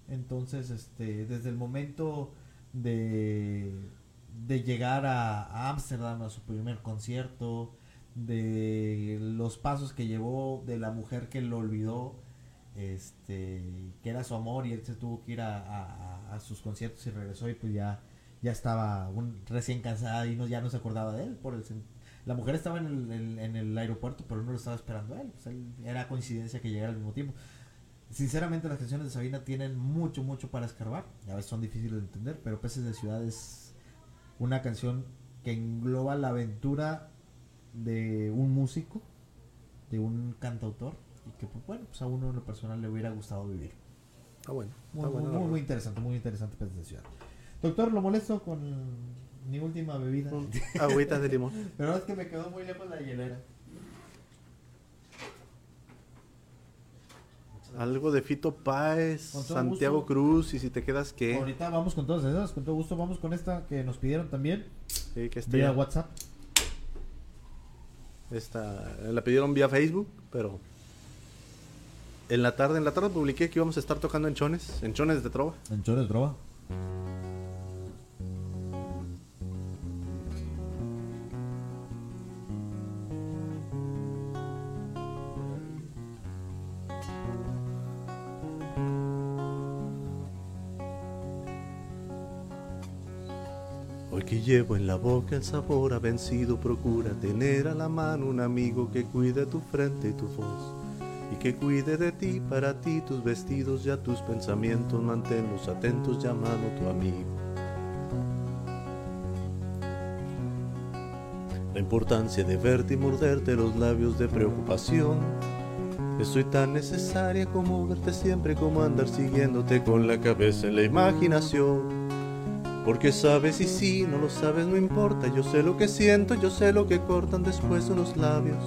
Entonces, este, desde el momento de, de llegar a Ámsterdam a su primer concierto, de los pasos que llevó, de la mujer que lo olvidó, este, que era su amor y él se tuvo que ir a, a- a sus conciertos y regresó y pues ya, ya estaba recién cansada y no, ya no se acordaba de él. Por el, la mujer estaba en el, en- el aeropuerto, pero no lo estaba esperando a él. pues, él- era coincidencia que llegara al mismo tiempo. Sinceramente las canciones de Sabina tienen mucho, mucho para escarbar. A veces son difíciles de entender, pero Peces de Ciudad es una canción que engloba la aventura de un músico, de un cantautor, y que pues, bueno, pues a uno en lo personal le hubiera gustado vivir. Está bueno. Muy, interesante, muy interesante presentación. Doctor, lo molesto con mi última bebida. Agüitas de limón. Pero es que me quedó muy lejos la hielera. Algo de Fito Páez, Santiago. Cruz, y si te quedas que. Ahorita vamos con todas esas, con todo gusto. Vamos con esta que nos pidieron también. Sí, que Vía WhatsApp. Esta, la pidieron vía Facebook, pero en la tarde, en la tarde publiqué que íbamos a estar tocando en Chones, en Chones de Trova. En Chores Drova. Hoy que llevo en la boca el sabor ha vencido, procura tener a la mano un amigo que cuide tu frente y tu voz. Y que cuide de ti, para ti, tus vestidos y a tus pensamientos, manténlos atentos llamando tu amigo. La importancia de verte y morderte los labios de preocupación. Que soy tan necesaria como verte siempre, como andar siguiéndote con la cabeza en la imaginación. Porque sabes y si no lo sabes no importa, yo sé lo que siento, yo sé lo que cortan después unos labios.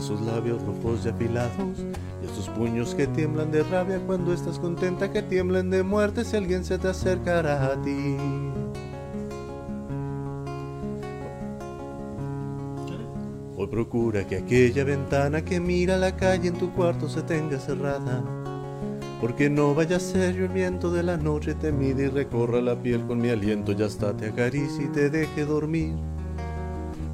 Esos labios rojos y afilados, y esos puños que tiemblan de rabia cuando estás contenta, que tiemblen de muerte si alguien se te acercará a ti. Hoy procura que aquella ventana que mira la calle en tu cuarto se tenga cerrada. Porque no vaya a ser yo el viento de la noche te mide y recorra la piel con mi aliento, ya hasta te acaricie y te deje dormir.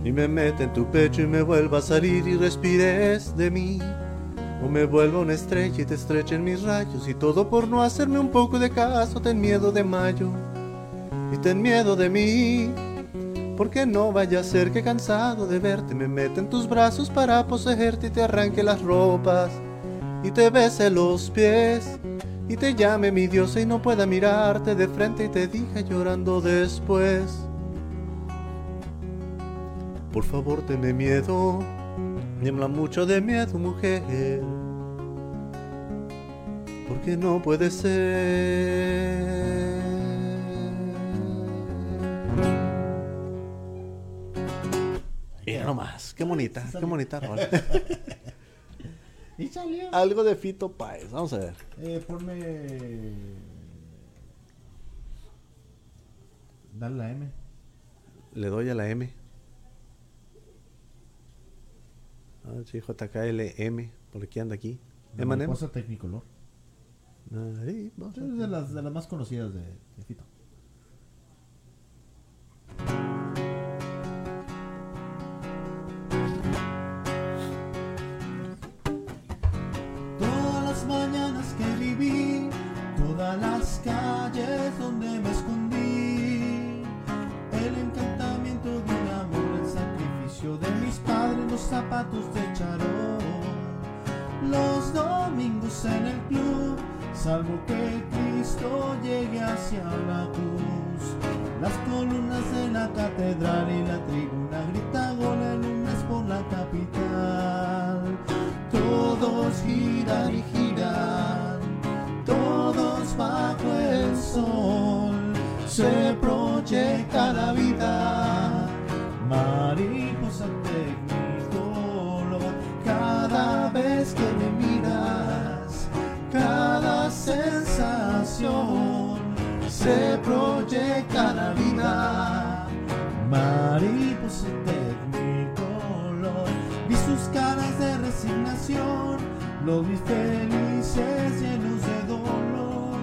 Y me mete en tu pecho y me vuelva a salir y respires de mí. O me vuelva una estrella y te estreche en mis rayos y todo por no hacerme un poco de caso, ten miedo de mayo y ten miedo de mí. Porque no vaya a ser que cansado de verte me meta en tus brazos para poseerte y te arranque las ropas y te bese los pies y te llame mi diosa y no pueda mirarte de frente y te diga llorando después. Por favor, tenme miedo, tiembla mucho de miedo, mujer. Porque no puede ser. Mira nomás, qué bonita, qué bonita rola. Y salió. Algo de Fito Páez, vamos a ver. Eh, ponme. Dale la M. Le doy a la M. Ah, sí, JKLM, por aquí anda aquí. Emanem. Cosa Technicolor. Ahí, vamos a Es de las, de las más conocidas de, de Fito. Todas las mañanas que viví, todas las calles donde me escondí, el encantamiento de un amor, el sacrificio de los zapatos de charol, los domingos en el club, salvo que Cristo llegue hacia la cruz, las columnas de la catedral y la tribuna grita gol el lunes por la capital. Todos giran y giran, todos bajo el sol, se proyecta la vida. Mariposa vez que me miras, cada sensación se proyecta la vida. Mariposa tecnicolor, vi sus caras de resignación, los vi felices llenos de dolor.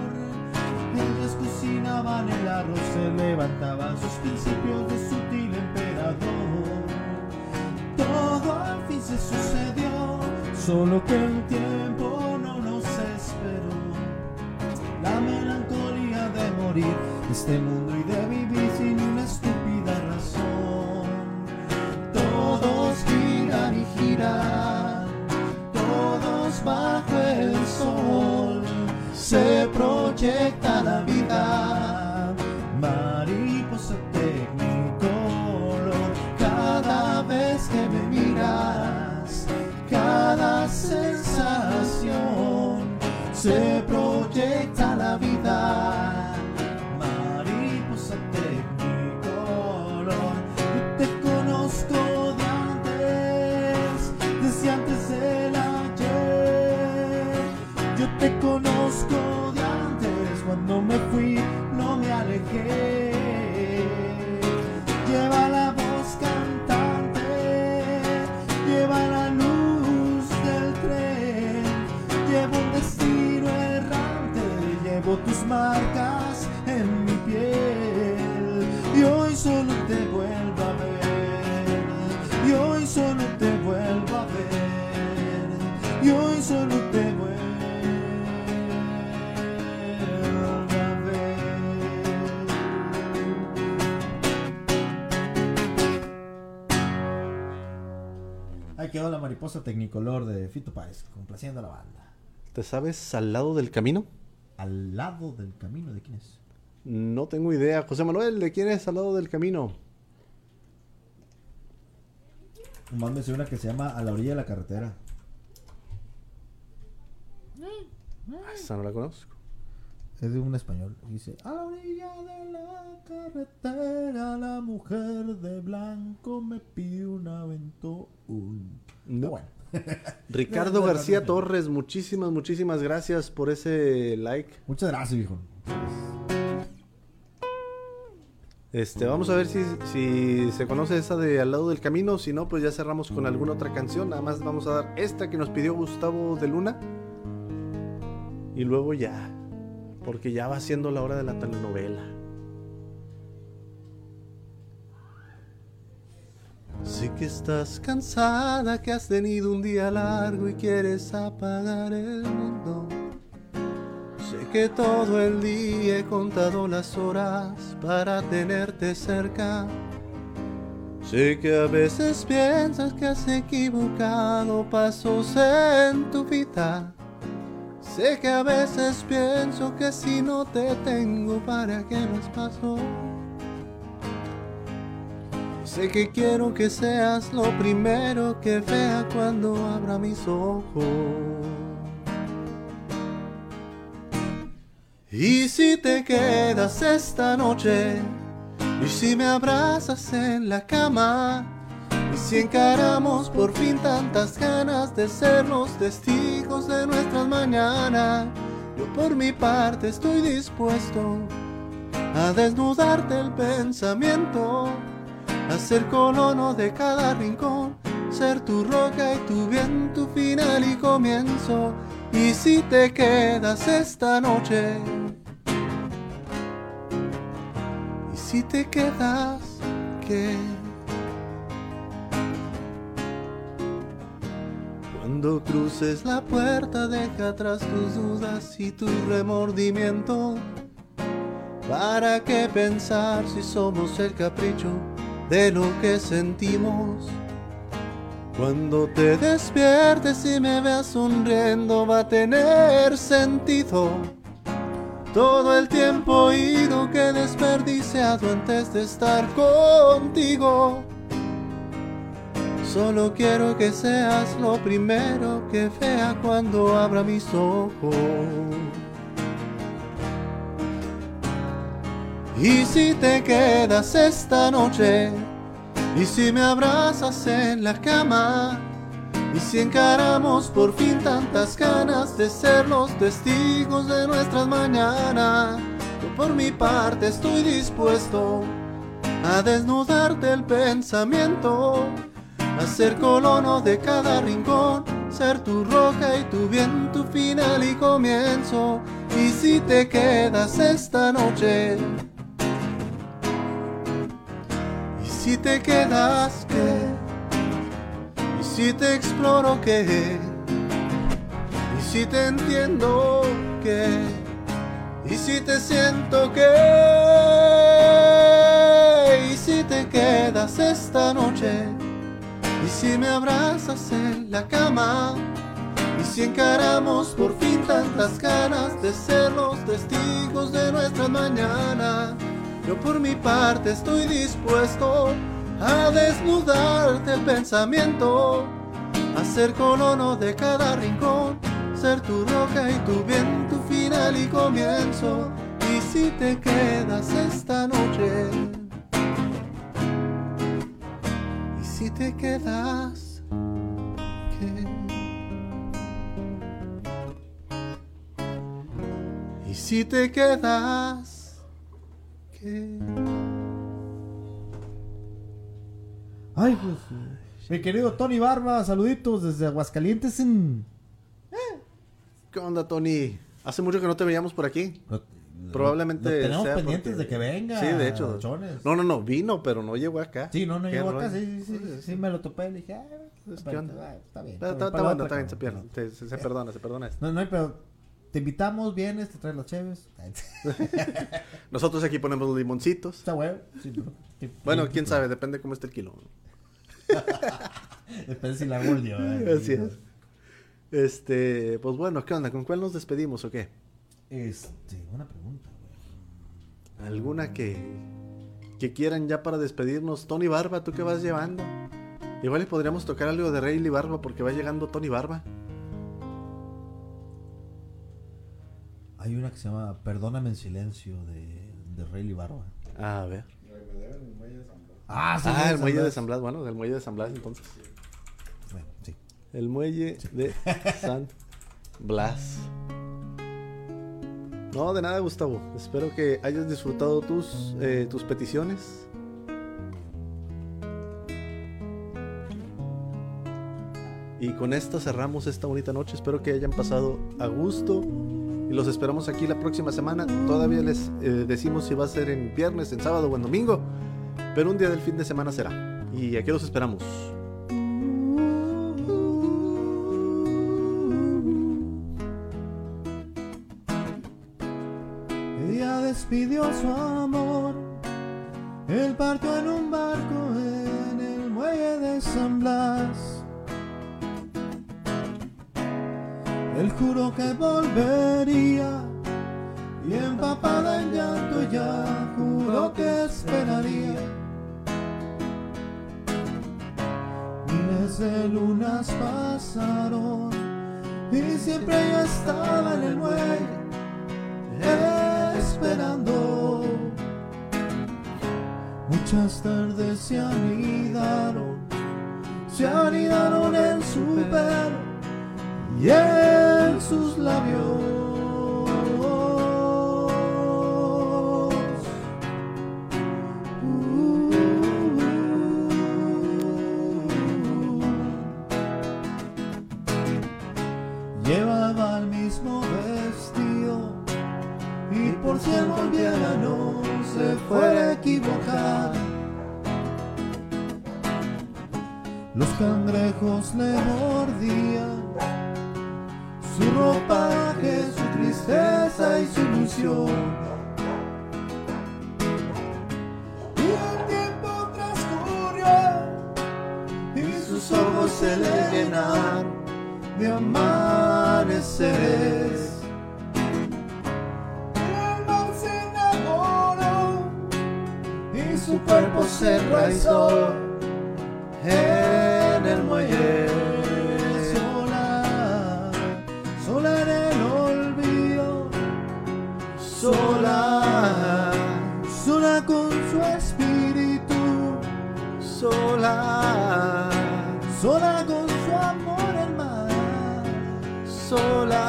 Ellas cocinaban el arroz, se levantaban sus principios de sutil emperador. Todo al fin se sucedió, solo que el tiempo no nos esperó. La melancolía de morir de este mundo y de vivir sin una estúpida razón. Todos giran y giran, todos bajo el sol, se proyecta sensación se proyecta la vida. Mariposa tecnicolor, yo te conozco de antes, desde antes del ayer. Yo te conozco de antes, cuando me fui no me alejé. Lleva la voz cantante, lleva la tus marcas en mi piel y hoy solo te vuelvo a ver, y hoy solo te vuelvo a ver, y hoy solo te quedó la mariposa tecnicolor de Fito Páez, complaciendo a la banda. ¿Te sabes al lado del camino? Al lado del camino, ¿de quién es? No tengo idea. José Manuel, ¿de quién es al lado del camino? Más me sé una que se llama A la orilla de la carretera. Ah, Esa no la conozco. Es de un español. Dice, a la orilla de la carretera la mujer de blanco me pide un aventón. No. Bueno. Ricardo García. Torres, muchísimas, muchísimas gracias por ese like. Muchas gracias, viejo. Este, vamos a ver si, si se conoce esa de Al lado del camino. Si no, pues ya cerramos con alguna otra canción. Nada más vamos a dar esta que nos pidió Gustavo de Luna. Y luego ya. Porque ya va siendo la hora de la telenovela. Sé que estás cansada, que has tenido un día largo y quieres apagar el mundo. Sé que todo el día he contado las horas para tenerte cerca. Sé que a veces piensas que has equivocado pasos en tu vida. Sé que a veces pienso que si no te tengo, ¿para qué más paso? Sé que quiero que seas lo primero que vea cuando abra mis ojos. Y si te quedas esta noche, y si me abrazas en la cama, y si encaramos por fin tantas ganas de ser los testigos de nuestras mañanas, yo por mi parte estoy dispuesto a desnudarte el pensamiento, a ser colono de cada rincón, ser tu roca y tu viento final y comienzo. Y si te quedas esta noche, y si te quedas, ¿qué? Cuando cruces la puerta, deja atrás tus dudas y tu remordimiento. ¿Para qué pensar si somos el capricho de lo que sentimos? Cuando te despiertes y me veas sonriendo va a tener sentido todo el tiempo ido que he desperdiciado antes de estar contigo. Solo quiero que seas lo primero que vea cuando abra mis ojos. Y si te quedas esta noche, y si me abrazas en la cama, y si encaramos por fin tantas ganas de ser los testigos de nuestras mañanas, yo por mi parte estoy dispuesto a desnudarte el pensamiento, a ser colono de cada rincón, ser tu roca y tu viento final y comienzo. Y si te quedas esta noche, si te quedas, ¿qué? Y si te exploro, ¿qué? Y si te entiendo, ¿qué? Y si te siento, ¿qué? Y si te quedas esta noche, y si me abrazas en la cama, y si encaramos por fin tantas ganas de ser los testigos de nuestra mañana, yo por mi parte estoy dispuesto a desnudarte el pensamiento, a ser colono de cada rincón, ser tu roca y tu viento final y comienzo. Y si te quedas esta noche, y si te quedas, ¿qué? Y si te quedas, Ay, pues. Mi querido Tony Barba, saluditos desde Aguascalientes. En... ¿Qué onda, Tony? Hace mucho que no te veíamos por aquí. Probablemente lo tenemos sea pendientes porque- de que venga. Sí, de hecho. Chones. No, no, no, vino, pero no llegó acá. Sí, no, no llegó acá. Sí, sí, sí, sí, me lo topé. Le dije, ah, Pues, ¿qué pero- onda? ah, está bien. Está Está, está bien, bueno, está bien, se, pierde, se, se perdona, se perdona. No, no, pero te invitamos, vienes, te traes las cheves. Nosotros aquí ponemos los limoncitos. Está bueno. Sí, Bueno, quién sabe, depende cómo esté el kilo. Depende si la golio. ¿eh? Así es. Este, pues bueno, ¿qué onda? ¿Con cuál nos despedimos o qué? Este, buena pregunta, güey. ¿Alguna que, que quieran ya para despedirnos? Tony Barba, ¿tú qué vas llevando? Igual le podríamos tocar algo de Rayleigh Barba porque va llegando Tony Barba. Hay una que se llama Perdóname en silencio de, de Rayleigh Barba. A ver. Muelle de San Blas. Ah, sí. Ah, el muelle de. San Blas, bueno, del muelle de San Blas entonces. Bueno, sí. El muelle de San Blas. No, de nada, Gustavo. Espero que hayas disfrutado tus, eh, tus peticiones. Y con esto cerramos esta bonita noche. Espero que hayan pasado a gusto. Los esperamos aquí la próxima semana. Todavía les eh, decimos si va a ser en viernes, en sábado o en domingo. Pero un día del fin de semana será. Y aquí los esperamos. Ella despidió su amor. Él partió en un barco en el muelle de San Blas. Él juró que volvería y empapada en llanto ella juró que esperaría. Miles de lunas pasaron y siempre ella estaba en el muelle esperando. Muchas tardes se anidaron, se anidaron en su pelo y en sus labios. Llevaba el mismo vestido y por si él volviera no se fuera a equivocar. Los cangrejos le mordían su ropaje, su tristeza y su ilusión. Y el tiempo transcurrió y sus ojos se le llenaron de amaneceres. El mar se enamoró y su cuerpo se enraizó en el muelle. Sola con su amor el mar, sola.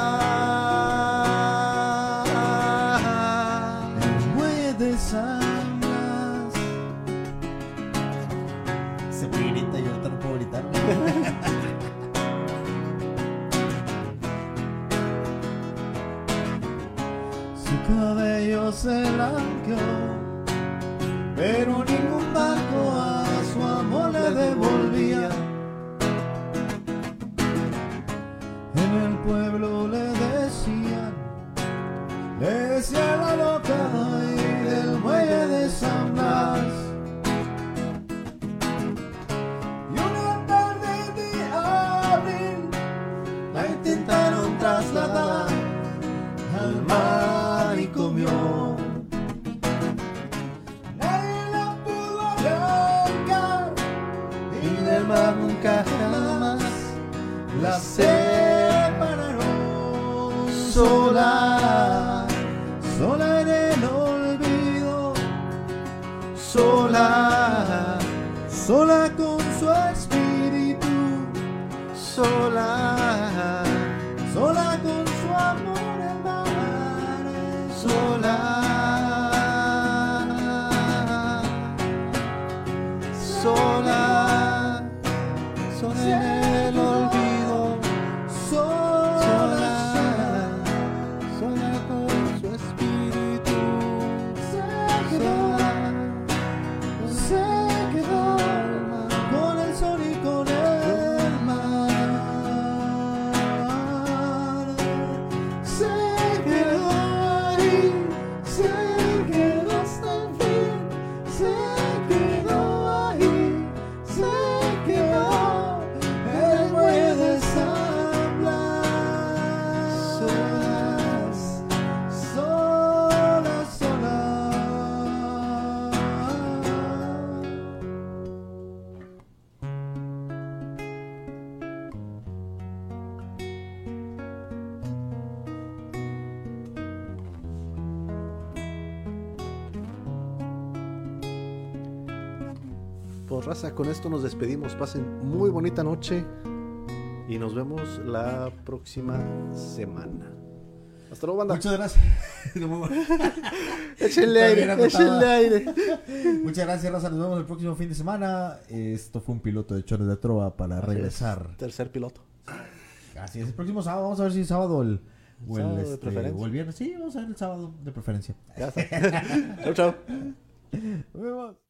El muelle de San Blas. Se me grita, yo no puedo gritar. Su cabello se blanqueó, pero ningún barco sola, sola con su espíritu, sola, sola con esto nos despedimos. Pasen muy bonita noche y nos vemos la próxima semana. Hasta luego, banda. Muchas gracias. Échenle aire, échenle aire. Muchas gracias, Raza. Nos vemos el próximo fin de semana. Esto fue un piloto de Chones de Trova para Así regresar. es, Tercer piloto. Así es, el próximo sábado. Vamos a ver si el sábado o el, o el, Sábado de este, preferencia. o el viernes. Sí, vamos a ver el sábado de preferencia. Ya está. chau, chau. Nos vemos.